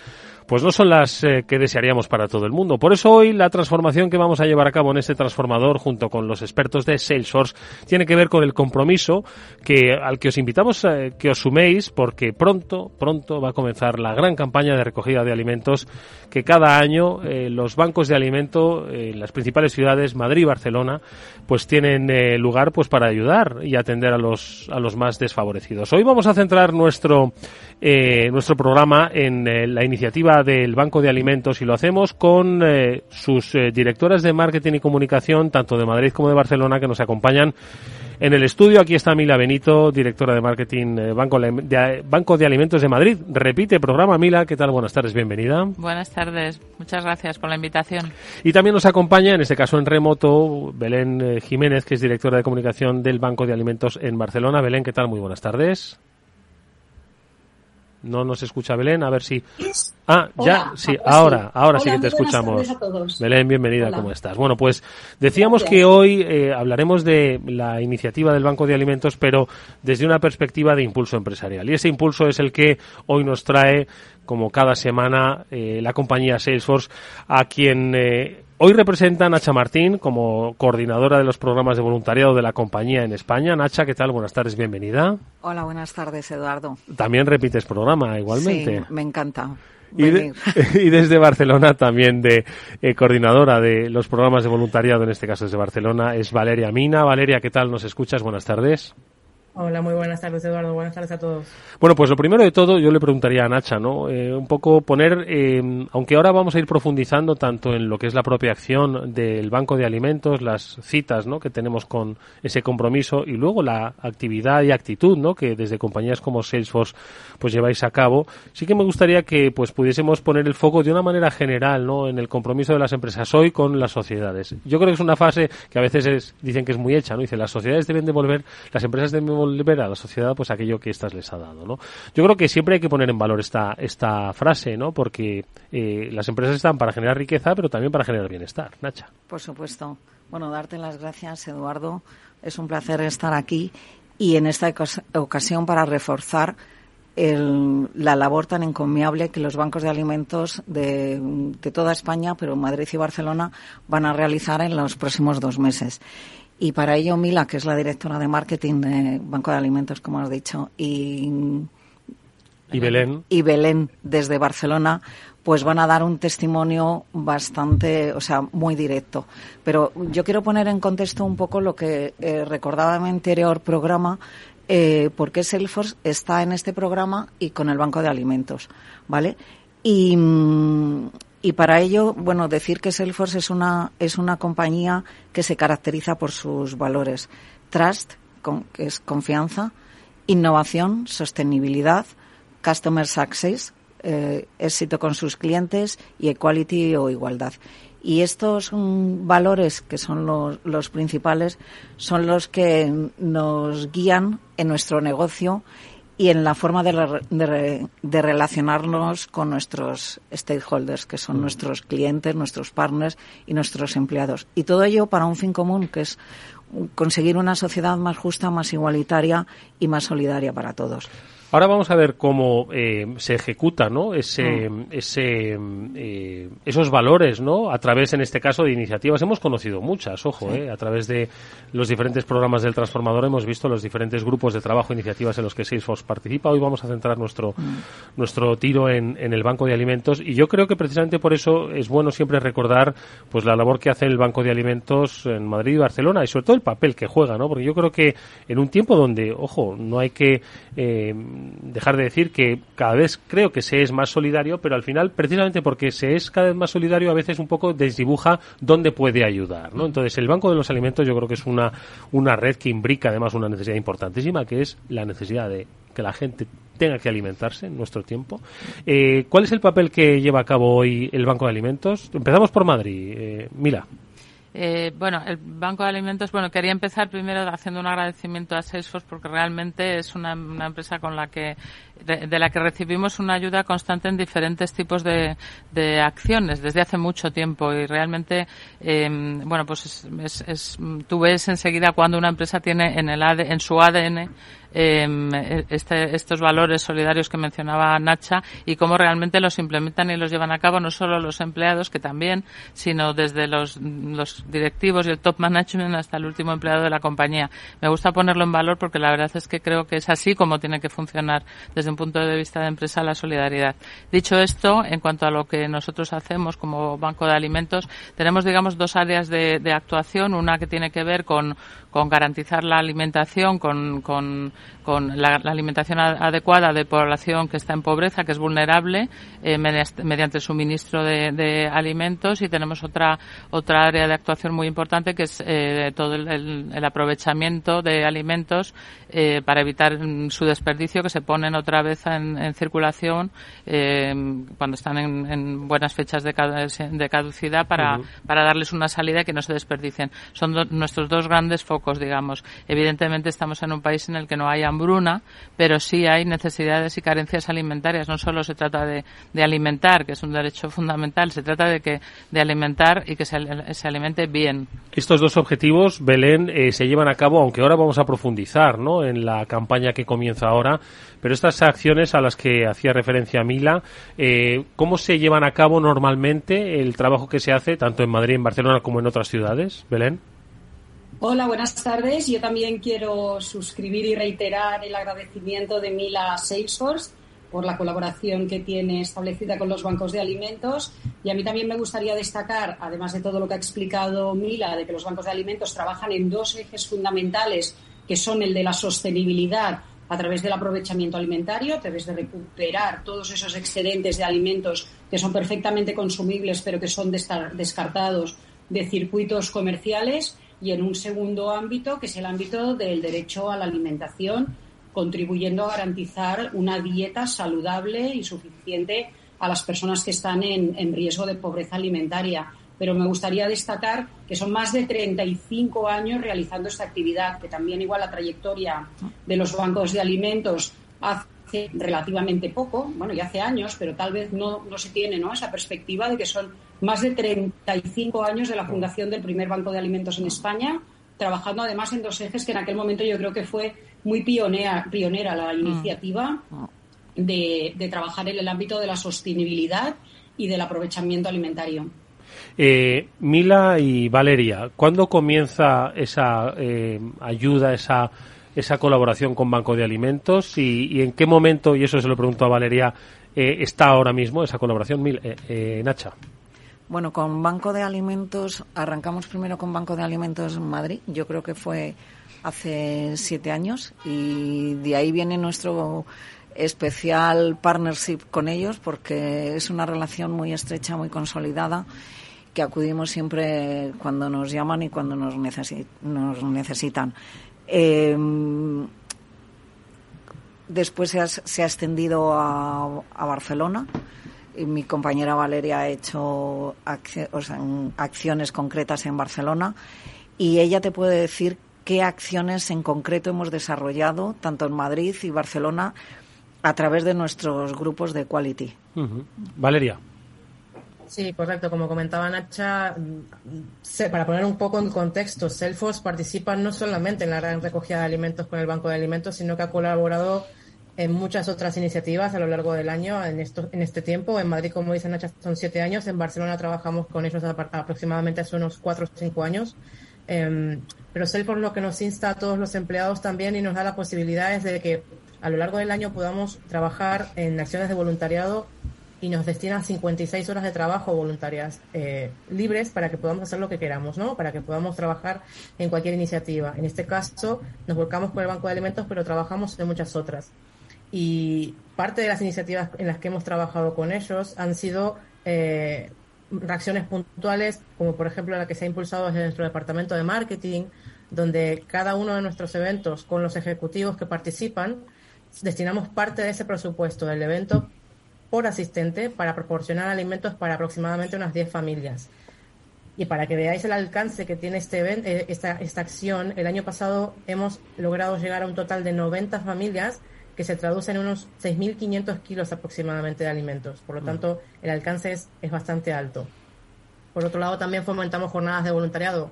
pues no son las eh, que desearíamos para todo el mundo. Por eso hoy la transformación que vamos a llevar a cabo en este transformador junto con los expertos de Salesforce tiene que ver con el compromiso que al que os invitamos a que os suméis porque pronto, pronto va a comenzar la gran campaña de recogida de alimentos que cada año eh, los bancos de alimento en las principales ciudades, Madrid y Barcelona, pues tienen eh, lugar pues para ayudar y atender a los a los más desfavorecidos. Hoy vamos a centrar nuestro nuestro programa en la iniciativa del Banco de Alimentos y lo hacemos con eh, sus eh, directoras de marketing y comunicación, tanto de Madrid como de Barcelona, que nos acompañan en el estudio. Aquí está Mila Benito, directora de marketing eh, Banco, de, Banco de Alimentos de Madrid. Repite programa, Mila. ¿Qué tal? Buenas tardes, bienvenida. Buenas tardes, muchas gracias por la invitación. Y también nos acompaña, en este caso en remoto, Belén Jiménez, que es directora de comunicación del Banco de Alimentos en Barcelona. Belén, ¿qué tal? Muy buenas tardes. No nos escucha Belén, a ver si. Ah, ya, sí, ahora, ahora sí que te escuchamos. Belén, bienvenida, ¿cómo estás? Bueno, pues decíamos que hoy eh, hablaremos de la iniciativa del Banco de Alimentos, pero desde una perspectiva de impulso empresarial. Y ese impulso es el que hoy nos trae, como cada semana, eh, la compañía Salesforce, a quien eh, Hoy representa a Nacha Martín como coordinadora de los programas de voluntariado de la compañía en España. Nacha, ¿qué tal? Buenas tardes, bienvenida. Hola, buenas tardes, Eduardo. También repites programa, igualmente. Sí, me encanta. y, desde Barcelona también de eh, coordinadora de los programas de voluntariado, en este caso desde Barcelona, es Valeria Mina. Valeria, ¿qué tal? ¿Nos escuchas? Buenas tardes. Hola, muy buenas tardes, Eduardo. Buenas tardes a todos. Bueno, pues lo primero de todo, yo le preguntaría a Nacha, ¿no? Eh, un poco poner, eh, aunque ahora vamos a ir profundizando tanto en lo que es la propia acción del Banco de Alimentos, las citas, ¿no? Que tenemos con ese compromiso y luego la actividad y actitud, ¿no? Que desde compañías como Salesforce, pues lleváis a cabo. Sí que me gustaría que, pues, pudiésemos poner el foco de una manera general, ¿no? En el compromiso de las empresas hoy con las sociedades. Yo creo que es una fase que a veces dicen que es muy hecha, ¿no? Dice, las sociedades deben devolver, las empresas deben volver a la sociedad pues aquello que éstas les ha dado, ¿no? Yo creo que siempre hay que poner en valor esta, esta frase, ¿no? Porque eh, las empresas están para generar riqueza, pero también para generar bienestar. Nacha. Por supuesto. Bueno, darte las gracias, Eduardo. Es un placer estar aquí y en esta ocasión para reforzar la labor tan encomiable que los bancos de alimentos de, de, toda España, pero Madrid y Barcelona, van a realizar en los próximos dos meses. Y para ello, Mila, que es la directora de marketing de Banco de Alimentos, como has dicho, y, y Belén. Y Belén, desde Barcelona, pues van a dar un testimonio bastante, o sea, muy directo. Pero yo quiero poner en contexto un poco lo que eh, recordaba en mi anterior programa, eh, por qué Salesforce está en este programa y con el Banco de Alimentos, ¿vale? Y, mm, y para ello, bueno, decir que Salesforce es una, es una compañía que se caracteriza por sus valores. Trust, que es confianza, innovación, sostenibilidad, customer success, eh, éxito con sus clientes y equality o igualdad. Y estos mm, valores, que son los, principales, son los que nos guían en nuestro negocio y en la forma de, de, relacionarnos con nuestros stakeholders, que son mm. nuestros clientes, nuestros partners y nuestros empleados. Y todo ello para un fin común, que es conseguir una sociedad más justa, más igualitaria y más solidaria para todos. Ahora vamos a ver cómo eh, se ejecuta, ¿no? Ese, mm. ese, eh, esos valores, ¿no? A través, en este caso, de iniciativas. Hemos conocido muchas, ojo, ¿eh? A través de los diferentes programas del transformador hemos visto los diferentes grupos de trabajo, iniciativas en los que Salesforce participa. Hoy vamos a centrar nuestro, mm. nuestro tiro en, en, el Banco de Alimentos y yo creo que precisamente por eso es bueno siempre recordar, pues, la labor que hace el Banco de Alimentos en Madrid y Barcelona y sobre todo el papel que juega, ¿no? Porque yo creo que en un tiempo donde, ojo, no hay que eh, dejar de decir que cada vez creo que se es más solidario, pero al final, precisamente porque se es cada vez más solidario, a veces un poco desdibuja dónde puede ayudar, ¿no? Entonces, el Banco de los Alimentos yo creo que es una, una red que imbrica además una necesidad importantísima, que es la necesidad de que la gente tenga que alimentarse en nuestro tiempo. Eh, ¿Cuál es el papel que lleva a cabo hoy el Banco de Alimentos? Empezamos por Madrid. Eh, Mila. Eh, bueno, el Banco de Alimentos, bueno, quería empezar primero haciendo un agradecimiento a Salesforce porque realmente es una, empresa con la que, de, la que recibimos una ayuda constante en diferentes tipos de, de acciones desde hace mucho tiempo y realmente, eh, bueno, pues es, es, tú ves enseguida cuando una empresa tiene en el en su ADN Em, este, estos valores solidarios que mencionaba Nacha y cómo realmente los implementan y los llevan a cabo no solo los empleados, que también, sino desde los, los directivos y el top management hasta el último empleado de la compañía. Me gusta ponerlo en valor porque la verdad es que creo que es así como tiene que funcionar desde un punto de vista de empresa la solidaridad. Dicho esto, en cuanto a lo que nosotros hacemos como Banco de Alimentos, tenemos, digamos, dos áreas de, de actuación. Una que tiene que ver con, con garantizar la alimentación, con, con, con la, alimentación adecuada de población que está en pobreza, que es vulnerable, eh, mediante el suministro de, de, alimentos. Y tenemos otra, otra área de actuación muy importante que es eh, todo el, el, aprovechamiento de alimentos eh, para evitar su desperdicio, que se ponen otra vez en, en circulación cuando están en, en, buenas fechas de, caducidad para, para darles una salida y que no se desperdicien. Son nuestros dos grandes focos digamos. Evidentemente estamos en un país en el que no hay hambruna, pero sí hay necesidades y carencias alimentarias. No solo se trata de, alimentar, que es un derecho fundamental, se trata de que de alimentar y que se, alimente bien. Estos dos objetivos, Belén, eh, se llevan a cabo, aunque ahora vamos a profundizar ¿no? en la campaña que comienza ahora, pero estas acciones a las que hacía referencia Mila, eh, ¿cómo se llevan a cabo normalmente el trabajo que se hace tanto en Madrid, en Barcelona como en otras ciudades, Belén? Hola, buenas tardes. Yo también quiero suscribir y reiterar el agradecimiento de Mila Salesforce por la colaboración que tiene establecida con los bancos de alimentos. Y a mí también me gustaría destacar, además de todo lo que ha explicado Mila, de que los bancos de alimentos trabajan en dos ejes fundamentales, que son el de la sostenibilidad a través del aprovechamiento alimentario, a través de recuperar todos esos excedentes de alimentos que son perfectamente consumibles, pero que son descartados de circuitos comerciales, y en un segundo ámbito, que es el ámbito del derecho a la alimentación contribuyendo a garantizar una dieta saludable y suficiente a las personas que están en, riesgo de pobreza alimentaria. Pero me gustaría destacar que son más de 35 años realizando esta actividad, que también igual la trayectoria de los bancos de alimentos hace relativamente poco, bueno, ya hace años, pero tal vez no, no se tiene ¿no? esa perspectiva de que son más de 35 años de la fundación del primer banco de alimentos en España, trabajando además en dos ejes que en aquel momento yo creo que fue muy pionera, pionera la mm. iniciativa de, trabajar en el ámbito de la sostenibilidad y del aprovechamiento alimentario. Eh, Mila y Valeria, ¿cuándo comienza esa eh, ayuda, esa, esa colaboración con Banco de Alimentos y, en qué momento, y eso se lo pregunto a Valeria, eh, está ahora mismo esa colaboración, Nacha? Bueno, con Banco de Alimentos, arrancamos primero con Banco de Alimentos en Madrid, yo creo que fue hace siete años y de ahí viene nuestro especial partnership con ellos porque es una relación muy estrecha, muy consolidada que acudimos siempre cuando nos llaman y cuando nos, nos necesitan. Em, después se ha, se ha extendido a, a, Barcelona. Y mi compañera Valeria ha hecho acciones concretas en Barcelona y ella te puede decir qué acciones en concreto hemos desarrollado, tanto en Madrid y Barcelona, a través de nuestros grupos de Quality. Valeria. Sí, correcto. Como comentaba Nacha, para poner un poco en contexto, Salesforce participa no solamente en la gran recogida de alimentos con el Banco de Alimentos, sino que ha colaborado en muchas otras iniciativas a lo largo del año en, esto, en este tiempo. En Madrid, como dice Nacha, son siete años. En Barcelona trabajamos con ellos aproximadamente hace unos cuatro o cinco años. Em, pero Salesforce lo que nos insta a todos los empleados también y nos da la posibilidad de que a lo largo del año podamos trabajar en acciones de voluntariado y nos destina 56 horas de trabajo voluntarias eh, libres para que podamos hacer lo que queramos, ¿no? Para que podamos trabajar en cualquier iniciativa. En este caso, nos volcamos con el Banco de Alimentos, pero trabajamos en muchas otras. Y parte de las iniciativas en las que hemos trabajado con ellos han sido eh, reacciones puntuales, como por ejemplo la que se ha impulsado desde nuestro departamento de marketing, donde cada uno de nuestros eventos con los ejecutivos que participan, destinamos parte de ese presupuesto del evento por asistente para proporcionar alimentos para aproximadamente unas 10 familias. Y para que veáis el alcance que tiene este eh, esta, esta acción, el año pasado hemos logrado llegar a un total de 90 familias que se traduce en unos 6.500 kilos aproximadamente de alimentos. Por lo mm. tanto, el alcance es, es bastante alto. Por otro lado, también fomentamos jornadas de voluntariado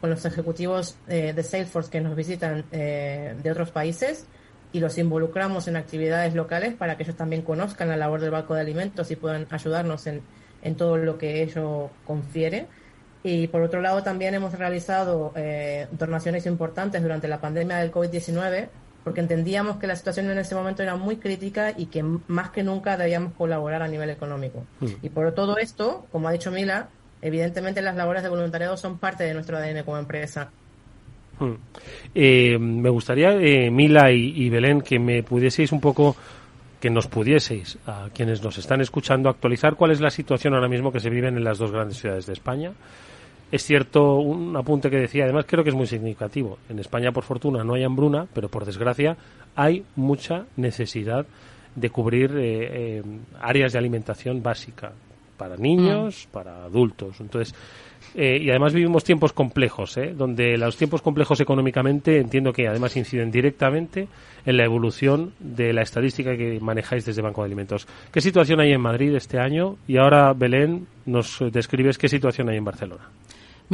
con los ejecutivos eh, de Salesforce que nos visitan eh, de otros países y los involucramos en actividades locales para que ellos también conozcan la labor del Banco de Alimentos y puedan ayudarnos en, en todo lo que ello confiere. Y por otro lado, también hemos realizado eh, donaciones importantes durante la pandemia del COVID-19 porque entendíamos que la situación en ese momento era muy crítica y que más que nunca debíamos colaborar a nivel económico. Mm. Y por todo esto, como ha dicho Mila, evidentemente las labores de voluntariado son parte de nuestro ADN como empresa. Mm. Eh, me gustaría, eh, Mila y, Belén, que me pudieseis un poco, que nos pudieseis, a quienes nos están escuchando, actualizar cuál es la situación ahora mismo que se vive en las dos grandes ciudades de España es cierto un apunte que decía, además creo que es muy significativo. En España, por fortuna, no hay hambruna, pero por desgracia hay mucha necesidad de cubrir eh, eh, áreas de alimentación básica para niños, mm. para adultos. Entonces, eh, y además vivimos tiempos complejos, donde los tiempos complejos económicamente entiendo que además inciden directamente en la evolución de la estadística que manejáis desde Banco de Alimentos. ¿Qué situación hay en Madrid este año? Y ahora, Belén, nos describes qué situación hay en Barcelona.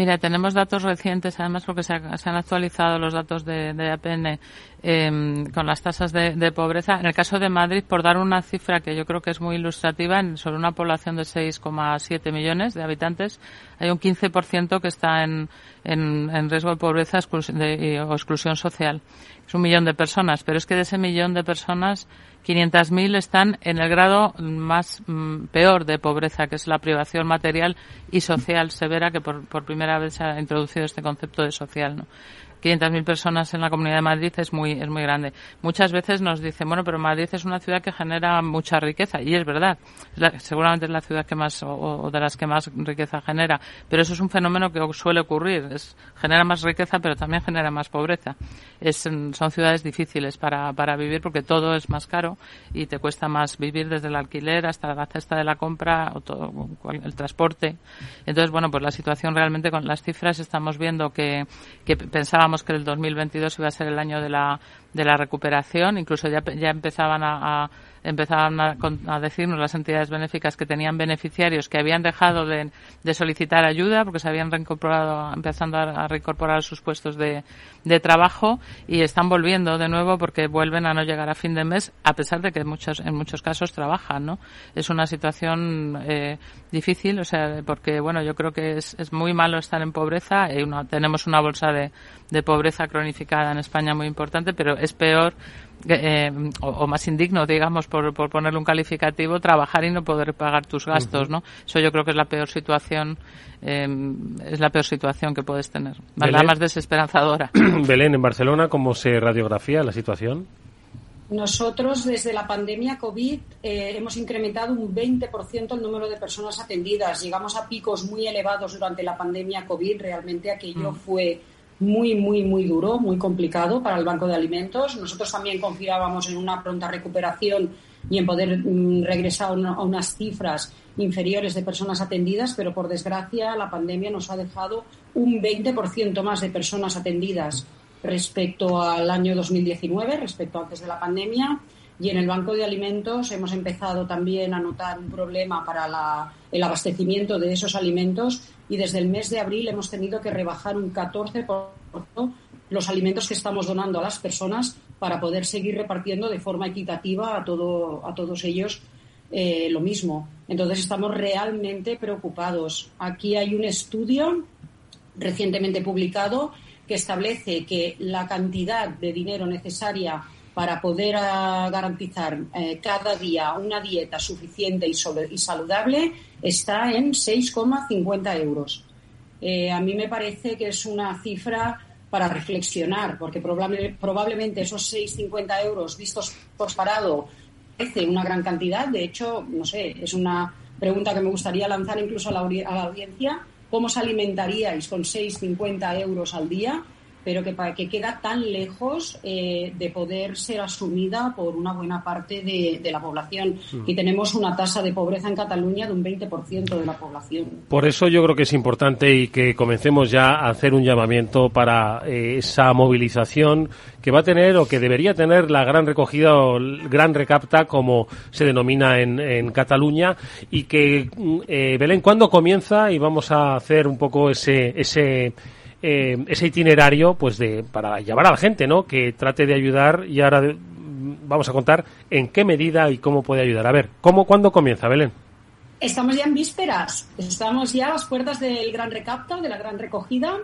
Mira, tenemos datos recientes, además porque se, han actualizado los datos de, APN eh, con las tasas de, de, pobreza. En el caso de Madrid, por dar una cifra que yo creo que es muy ilustrativa, en, sobre una población de 6,7 millones de habitantes, hay un 15% que está en, riesgo de pobreza de, o exclusión social. Es un millón de personas, pero es que de ese millón de personas, 500.000 están en el grado más mm, peor de pobreza, que es la privación material y social severa, que por, por primera vez se ha introducido este concepto de social. ¿no? 500.000 personas en la Comunidad de Madrid es muy, es muy grande. Muchas veces nos dicen, bueno, pero Madrid es una ciudad que genera mucha riqueza, y es verdad. Seguramente es la ciudad que más, o, de las que más riqueza genera. Pero eso es un fenómeno que suele ocurrir. Es, genera más riqueza, pero también genera más pobreza. Es, son ciudades difíciles para, para vivir porque todo es más caro y te cuesta más vivir desde el alquiler hasta la cesta de la compra o todo, el transporte. Entonces, bueno, pues la situación realmente con las cifras estamos viendo que pensábamos que el 2022 iba a ser el año de la, de la recuperación. Incluso ya, ya empezaban a, a empezaban a, a, decirnos las entidades benéficas que tenían beneficiarios que habían dejado de, de solicitar ayuda porque se habían reincorporado, empezando a, reincorporar sus puestos de, de, trabajo y están volviendo de nuevo porque vuelven a no llegar a fin de mes a pesar de que muchos, en muchos casos trabajan, ¿no? Es una situación eh, difícil, o sea, porque bueno, yo creo que es, es muy malo estar en pobreza y una, tenemos una bolsa de, de pobreza cronificada en España muy importante, pero es peor eh, o, o, más indigno, digamos, por, por, ponerle un calificativo, trabajar y no poder pagar tus gastos, uh -huh. ¿no? Eso yo creo que es la peor situación, eh, es la peor situación que puedes tener, la más desesperanzadora. Belén, en Barcelona, ¿cómo se radiografía la situación? Nosotros, desde la pandemia COVID, eh, hemos incrementado un 20% el número de personas atendidas. Llegamos a picos muy elevados durante la pandemia COVID. Realmente aquello mm. fue muy, muy, muy duro, muy complicado para el Banco de Alimentos. Nosotros también confiábamos en una pronta recuperación y en poder mm, regresar a, una, a, unas cifras inferiores de personas atendidas, pero por desgracia la pandemia nos ha dejado un 20% más de personas atendidas respecto al año 2019, respecto antes de la pandemia. Y en el Banco de Alimentos hemos empezado también a notar un problema para la, el abastecimiento de esos alimentos y desde el mes de abril hemos tenido que rebajar un 14% los alimentos que estamos donando a las personas para poder seguir repartiendo de forma equitativa a, todo, a todos ellos eh, lo mismo. Entonces estamos realmente preocupados. Aquí hay un estudio recientemente publicado que establece que la cantidad de dinero necesaria para poder uh, garantizar eh, cada día una dieta suficiente y, y saludable está en 6,50 euros. Eh, a mí me parece que es una cifra para reflexionar, porque probable, probablemente esos 6,50 euros vistos por parado parece una gran cantidad. De hecho, no sé, es una pregunta que me gustaría lanzar incluso a la, a la audiencia. ¿Cómo os alimentaríais con 6,50 euros al día? Pero que, que queda tan lejos eh, de poder ser asumida por una buena parte de, de la población. Mm. Y tenemos una tasa de pobreza en Cataluña de un 20% de la población. Por eso yo creo que es importante y que comencemos ya a hacer un llamamiento para eh, esa movilización que va a tener o que debería tener la gran recogida o el gran recapta, como se denomina en, en Cataluña, y que, eh, Belén, ¿cuándo comienza? Y vamos a hacer un poco ese, ese eh, ese itinerario pues de para llamar a la gente no que trate de ayudar y ahora vamos a contar en qué medida y cómo puede ayudar. A ver cómo cuándo comienza Belén estamos ya en vísperas. Estamos ya a las puertas del gran recapta de la gran recogida.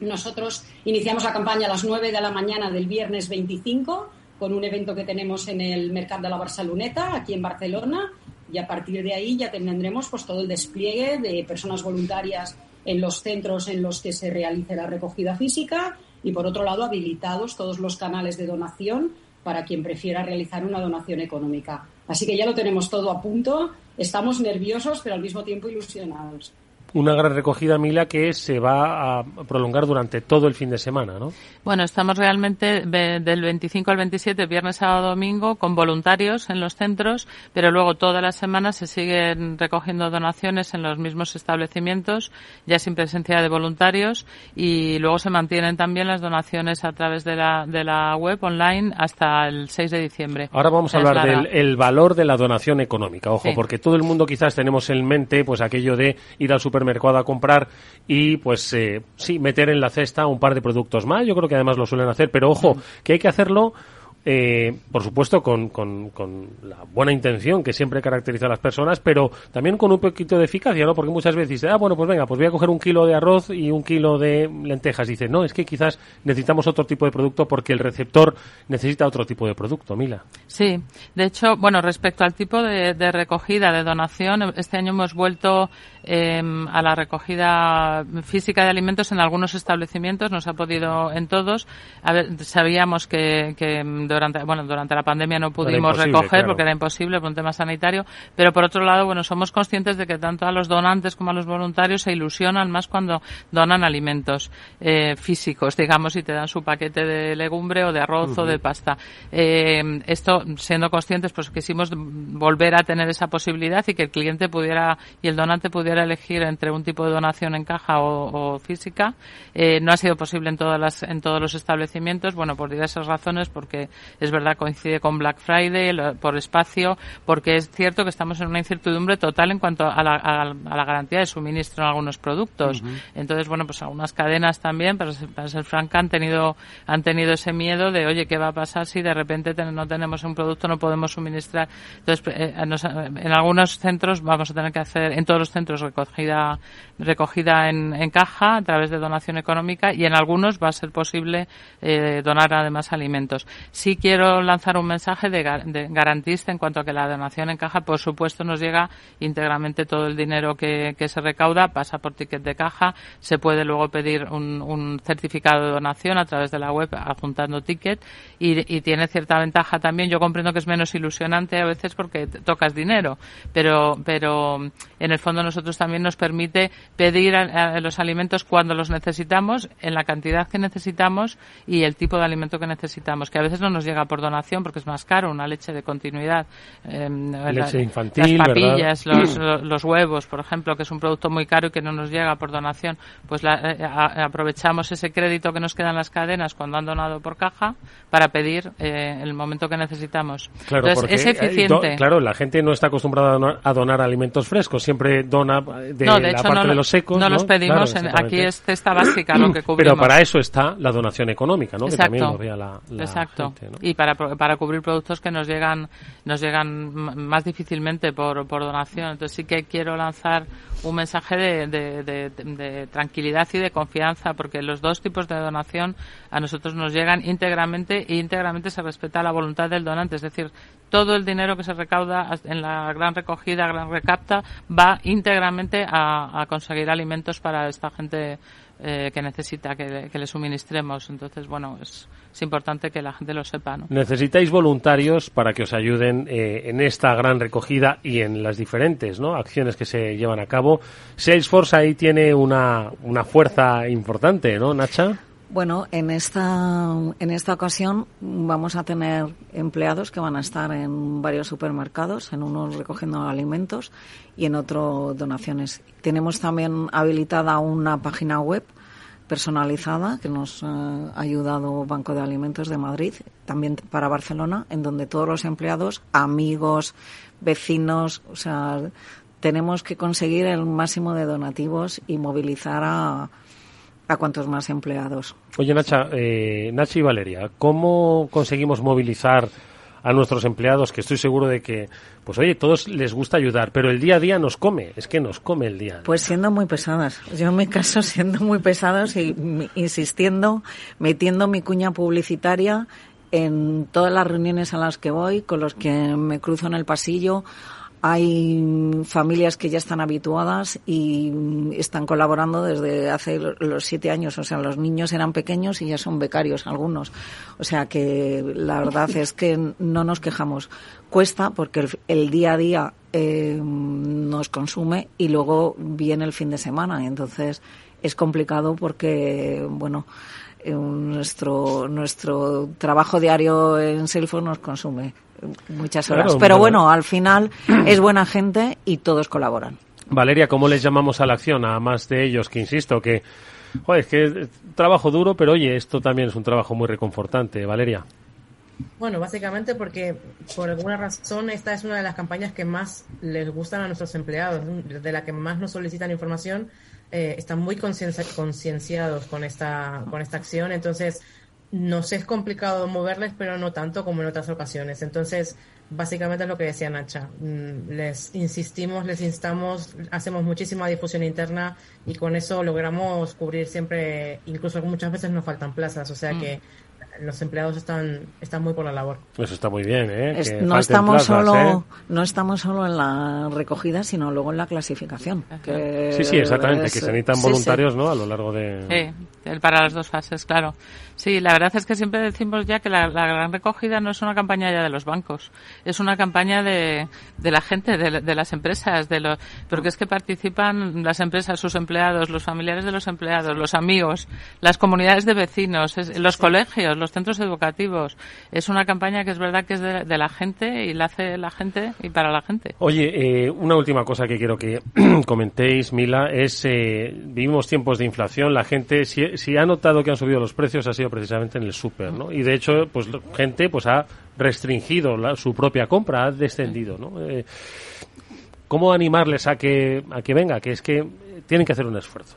Nosotros iniciamos la campaña a las 9 de la mañana del viernes 25 con un evento que tenemos en el Mercat de la Barceloneta aquí en Barcelona y a partir de ahí ya tendremos pues todo el despliegue de personas voluntarias en los centros en los que se realice la recogida física y, por otro lado, habilitados todos los canales de donación para quien prefiera realizar una donación económica. Así que ya lo tenemos todo a punto, estamos nerviosos, pero al mismo tiempo ilusionados una gran recogida, Mila, que se va a prolongar durante todo el fin de semana, ¿no? Bueno, estamos realmente del 25 al 27, viernes, sábado, domingo, con voluntarios en los centros, pero luego todas las semanas se siguen recogiendo donaciones en los mismos establecimientos, ya sin presencia de voluntarios, y luego se mantienen también las donaciones a través de la, de la web online hasta el 6 de diciembre. Ahora vamos a hablar del el valor de la donación económica, ojo, sí. porque todo el mundo quizás tenemos en mente pues aquello de ir al supermercado supermercado a comprar y pues eh, sí, meter en la cesta un par de productos más. Yo creo que además lo suelen hacer, pero ojo, que hay que hacerlo eh, por supuesto con, con, con, la buena intención que siempre caracteriza a las personas, pero también con un poquito de eficacia, ¿no? Porque muchas veces dice, ah, bueno, pues venga, pues voy a coger un kilo de arroz y un kilo de lentejas. Dice, no, es que quizás necesitamos otro tipo de producto porque el receptor necesita otro tipo de producto, Mila. Sí, de hecho, bueno, respecto al tipo de, recogida, de donación, este año hemos vuelto eh, a la recogida física de alimentos en algunos establecimientos, nos ha podido en todos. A ver, sabíamos que, que durante, bueno, durante la pandemia no pudimos recoger claro. porque era imposible por un tema sanitario, pero por otro lado, bueno, somos conscientes de que tanto a los donantes como a los voluntarios se ilusionan más cuando donan alimentos eh, físicos, digamos, y te dan su paquete de legumbre o de arroz uh -huh. o de pasta. Eh, esto, siendo conscientes, pues quisimos volver a tener esa posibilidad y que el cliente pudiera y el donante pudiera elegir entre un tipo de donación en caja o, o física. Eh, no ha sido posible en todas las, en todos los establecimientos, bueno, por diversas razones, porque es verdad coincide con Black Friday, por espacio, porque es cierto que estamos en una incertidumbre total en cuanto a la, a, a la garantía de suministro en algunos productos. Uh -huh. Entonces, bueno, pues algunas cadenas también, para ser, para ser franca, han tenido, han tenido ese miedo de, oye, ¿qué va a pasar si de repente ten, no tenemos un producto, no podemos suministrar? Entonces, eh, nos, en algunos centros vamos a tener que hacer, en todos los centros, recogida, recogida en, en caja a través de donación económica y en algunos va a ser posible eh, donar además alimentos. Sí quiero lanzar un mensaje de, garantista en cuanto a que la donación en caja, por supuesto, nos llega íntegramente todo el dinero que, se recauda, pasa por ticket de caja, se puede luego pedir un, certificado de donación a través de la web adjuntando ticket y, tiene cierta ventaja también. Yo comprendo que es menos ilusionante a veces porque tocas dinero, pero, pero en el fondo nosotros también nos permite pedir los alimentos cuando los necesitamos, en la cantidad que necesitamos y el tipo de alimento que necesitamos, que a veces no nos llega por donación porque es más caro, una leche de continuidad. Eh, leche la, infantil, las papillas, los, los, huevos, por ejemplo, que es un producto muy caro y que no nos llega por donación, pues la, eh, a, aprovechamos ese crédito que nos queda en las cadenas cuando han donado por caja para pedir eh, el momento que necesitamos. Claro, Entonces, es eficiente. Do, claro, la gente no está acostumbrada a donar, a donar, alimentos frescos, siempre dona de, no, de la hecho, parte no, de los secos. No, ¿no? los pedimos, claro, en, aquí es cesta básica lo que cubrimos. Pero para eso está la donación económica, ¿no? Exacto. Que también lo vea la, la Exacto. Gente, Y para, para cubrir productos que nos llegan, nos llegan más difícilmente por, por donación. Entonces sí que quiero lanzar un mensaje de, de, tranquilidad y de confianza, porque los dos tipos de donación a nosotros nos llegan íntegramente y íntegramente se respeta la voluntad del donante. Es decir, todo el dinero que se recauda en la gran recogida, gran recapta, va íntegramente a conseguir alimentos para esta gente eh, que necesita que, que, le suministremos. Entonces, bueno, es, es, importante que la gente lo sepa. ¿no? Necesitáis voluntarios para que os ayuden eh, en esta gran recogida y en las diferentes ¿no? acciones que se llevan a cabo. Salesforce ahí tiene una, una fuerza importante, ¿no, Nacha? Bueno, en esta, en esta ocasión vamos a tener empleados que van a estar en varios supermercados, en uno recogiendo alimentos y en otro donaciones. Tenemos también habilitada una página web personalizada que nos ha ayudado Banco de Alimentos de Madrid, también para Barcelona, en donde todos los empleados, amigos, vecinos, o sea, tenemos que conseguir el máximo de donativos y movilizar a a cuantos más empleados. Oye, Nacha, eh, Nacha y Valeria, ¿cómo conseguimos movilizar a nuestros empleados? Que estoy seguro de que, pues oye, todos les gusta ayudar, pero el día a día nos come, es que nos come el día. -día. Pues siendo muy pesadas. Yo en mi caso siendo muy pesadas y insistiendo, metiendo mi cuña publicitaria en todas las reuniones a las que voy, con los que me cruzo en el pasillo, hay familias que ya están habituadas y están colaborando desde hace los siete años. O sea, los niños eran pequeños y ya son becarios algunos. O sea que la verdad es que no nos quejamos. Cuesta porque el, el día a día eh, nos consume y luego viene el fin de semana. Entonces es complicado porque, bueno, nuestro nuestro trabajo diario en Salesforce nos consume muchas horas. Claro, Pero bueno, al final es buena gente y todos colaboran. Valeria, ¿cómo les llamamos a la acción? A más de ellos que insisto que, joder, es que es trabajo duro, pero oye, esto también es un trabajo muy reconfortante, Valeria. Bueno, básicamente porque por alguna razón esta es una de las campañas que más les gustan a nuestros empleados, de la que más nos solicitan información. Eh, están muy concienciados con esta, con esta acción, entonces nos es complicado moverles, pero no tanto como en otras ocasiones. Entonces, básicamente es lo que decía Nacha. Mm, les insistimos, les instamos, hacemos muchísima difusión interna y con eso logramos cubrir siempre, incluso muchas veces nos faltan plazas, o sea mm. que los empleados están, están muy por la labor. Eso está muy bien, ¿eh? no, estamos solo, ¿eh? no estamos solo en la recogida, sino luego en la clasificación. sí, sí, exactamente, que se necesitan voluntarios ¿no? a lo largo de... Sí, para las dos fases, claro. Sí, la verdad es que siempre decimos ya que la, gran recogida no es una campaña ya de los bancos, es una campaña de, de la gente, de, las empresas, de los, porque es que participan las empresas, sus empleados, los familiares de los empleados, los amigos, las comunidades de vecinos, los colegios, los centros educativos. Es una campaña que es verdad que es de, la gente y la hace la gente y para la gente. Oye, eh, una última cosa que quiero que comentéis, Mila, es eh, vivimos tiempos de inflación, la gente, si, si ha notado que han subido los precios, ha sido precisamente en el súper, ¿no? Y de hecho, pues gente pues ha restringido su propia compra, ha descendido, ¿no? Eh, ¿Cómo animarles a que, a que venga? Que es que tienen que hacer un esfuerzo.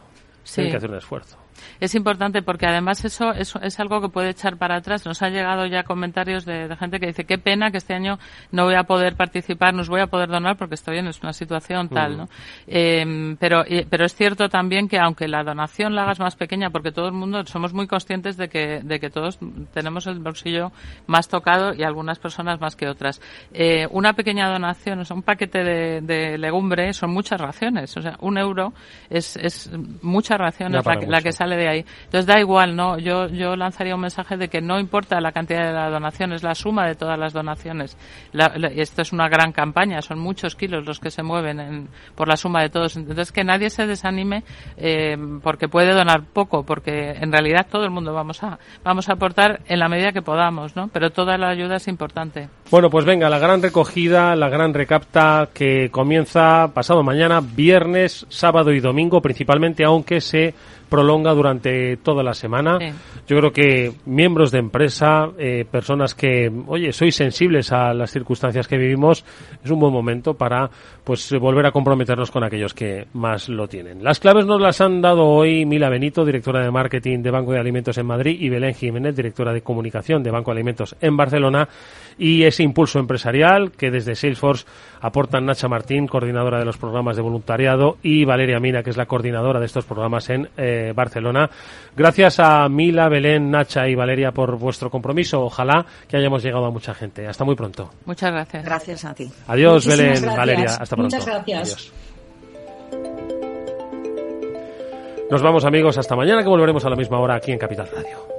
Tienen que hacer un esfuerzo es importante porque además eso, es algo que puede echar para atrás. Nos han llegado ya comentarios de, gente que dice qué pena que este año no voy a poder participar, no os voy a poder donar porque está bien, es una situación tal, ¿no? Eh, pero, pero es cierto también que aunque la donación la hagas más pequeña, porque todo el mundo somos muy conscientes de que, de que todos tenemos el bolsillo más tocado y algunas personas más que otras. Eh, una pequeña donación, o sea, un paquete de, de legumbre son muchas raciones, o sea, un euro es, es mucha ración la, la que sale de ahí. Entonces da igual, ¿no? Yo, yo lanzaría un mensaje de que no importa la cantidad de la donación, es la suma de todas las donaciones. esto es una gran campaña, son muchos kilos los que se mueven por la suma de todos. Entonces que nadie se desanime eh, porque puede donar poco, porque en realidad todo el mundo vamos a, vamos a aportar en la medida que podamos, ¿no? Pero toda la ayuda es importante. Bueno, pues venga, la gran recogida, la gran recapta que comienza pasado mañana, viernes, sábado y domingo principalmente, aunque se prolonga durante toda la semana. Yo creo que miembros de empresa, eh, personas que, oye, sois sensibles a las circunstancias que vivimos, es un buen momento para pues volver a comprometernos con aquellos que más lo tienen. Las claves nos las han dado hoy Mila Benito, directora de marketing de Banco de Alimentos en Madrid, y Belén Jiménez, directora de comunicación de Banco de Alimentos en Barcelona, y ese impulso empresarial que desde Salesforce aportan Nacha Martín, coordinadora de los programas de voluntariado, y Valeria Mina, que es la coordinadora de estos programas en eh, Barcelona. Gracias a Mila, Belén, Nacha y Valeria por vuestro compromiso. Ojalá que hayamos llegado a mucha gente. Hasta muy pronto. Muchas gracias. Gracias a ti. Adiós, Belén, Valeria. Hasta Muchas gracias. Nos vamos amigos, hasta mañana que volveremos a la misma hora aquí en Capital Radio.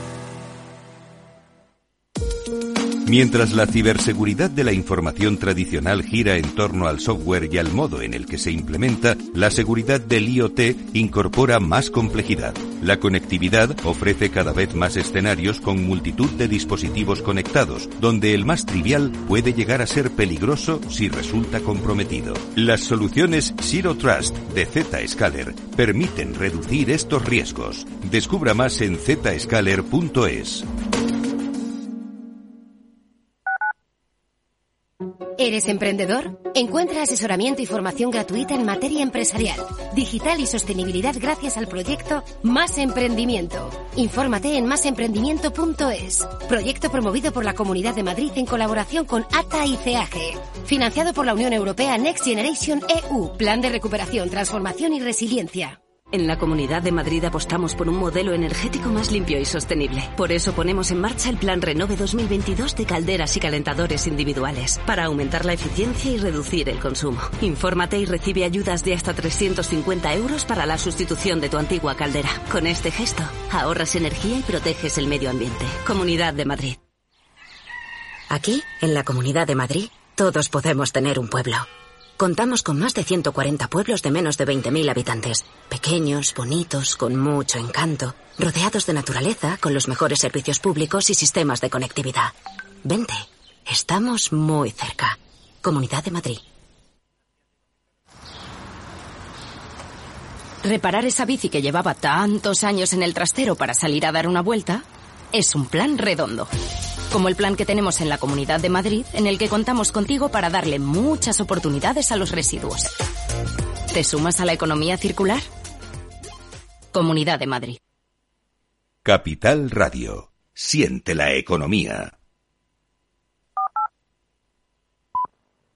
Mientras la ciberseguridad de la información tradicional gira en torno al software y al modo en el que se implementa, la seguridad del IoT incorpora más complejidad. La conectividad ofrece cada vez más escenarios con multitud de dispositivos conectados, donde el más trivial puede llegar a ser peligroso si resulta comprometido. Las soluciones Zero Trust de Zscaler permiten reducir estos riesgos. Descubra más en zscaler.es. ¿Eres emprendedor? Encuentra asesoramiento y formación gratuita en materia empresarial, digital y sostenibilidad gracias al proyecto Más Emprendimiento. Infórmate en másemprendimiento.es. Proyecto promovido por la Comunidad de Madrid en colaboración con ATA y CAG. Financiado por la Unión Europea Next Generation EU. Plan de recuperación, transformación y resiliencia. En la Comunidad de Madrid apostamos por un modelo energético más limpio y sostenible. Por eso ponemos en marcha el Plan Renove 2022 de calderas y calentadores individuales, para aumentar la eficiencia y reducir el consumo. Infórmate y recibe ayudas de hasta 350 euros para la sustitución de tu antigua caldera. Con este gesto, ahorras energía y proteges el medio ambiente. Comunidad de Madrid. Aquí, en la Comunidad de Madrid, todos podemos tener un pueblo. Contamos con más de 140 pueblos de menos de 20.000 habitantes. Pequeños, bonitos, con mucho encanto, rodeados de naturaleza, con los mejores servicios públicos y sistemas de conectividad. Vente, estamos muy cerca. Comunidad de Madrid. Reparar esa bici que llevaba tantos años en el trastero para salir a dar una vuelta es un plan redondo como el plan que tenemos en la Comunidad de Madrid, en el que contamos contigo para darle muchas oportunidades a los residuos. ¿Te sumas a la economía circular? Comunidad de Madrid. Capital Radio. Siente la economía.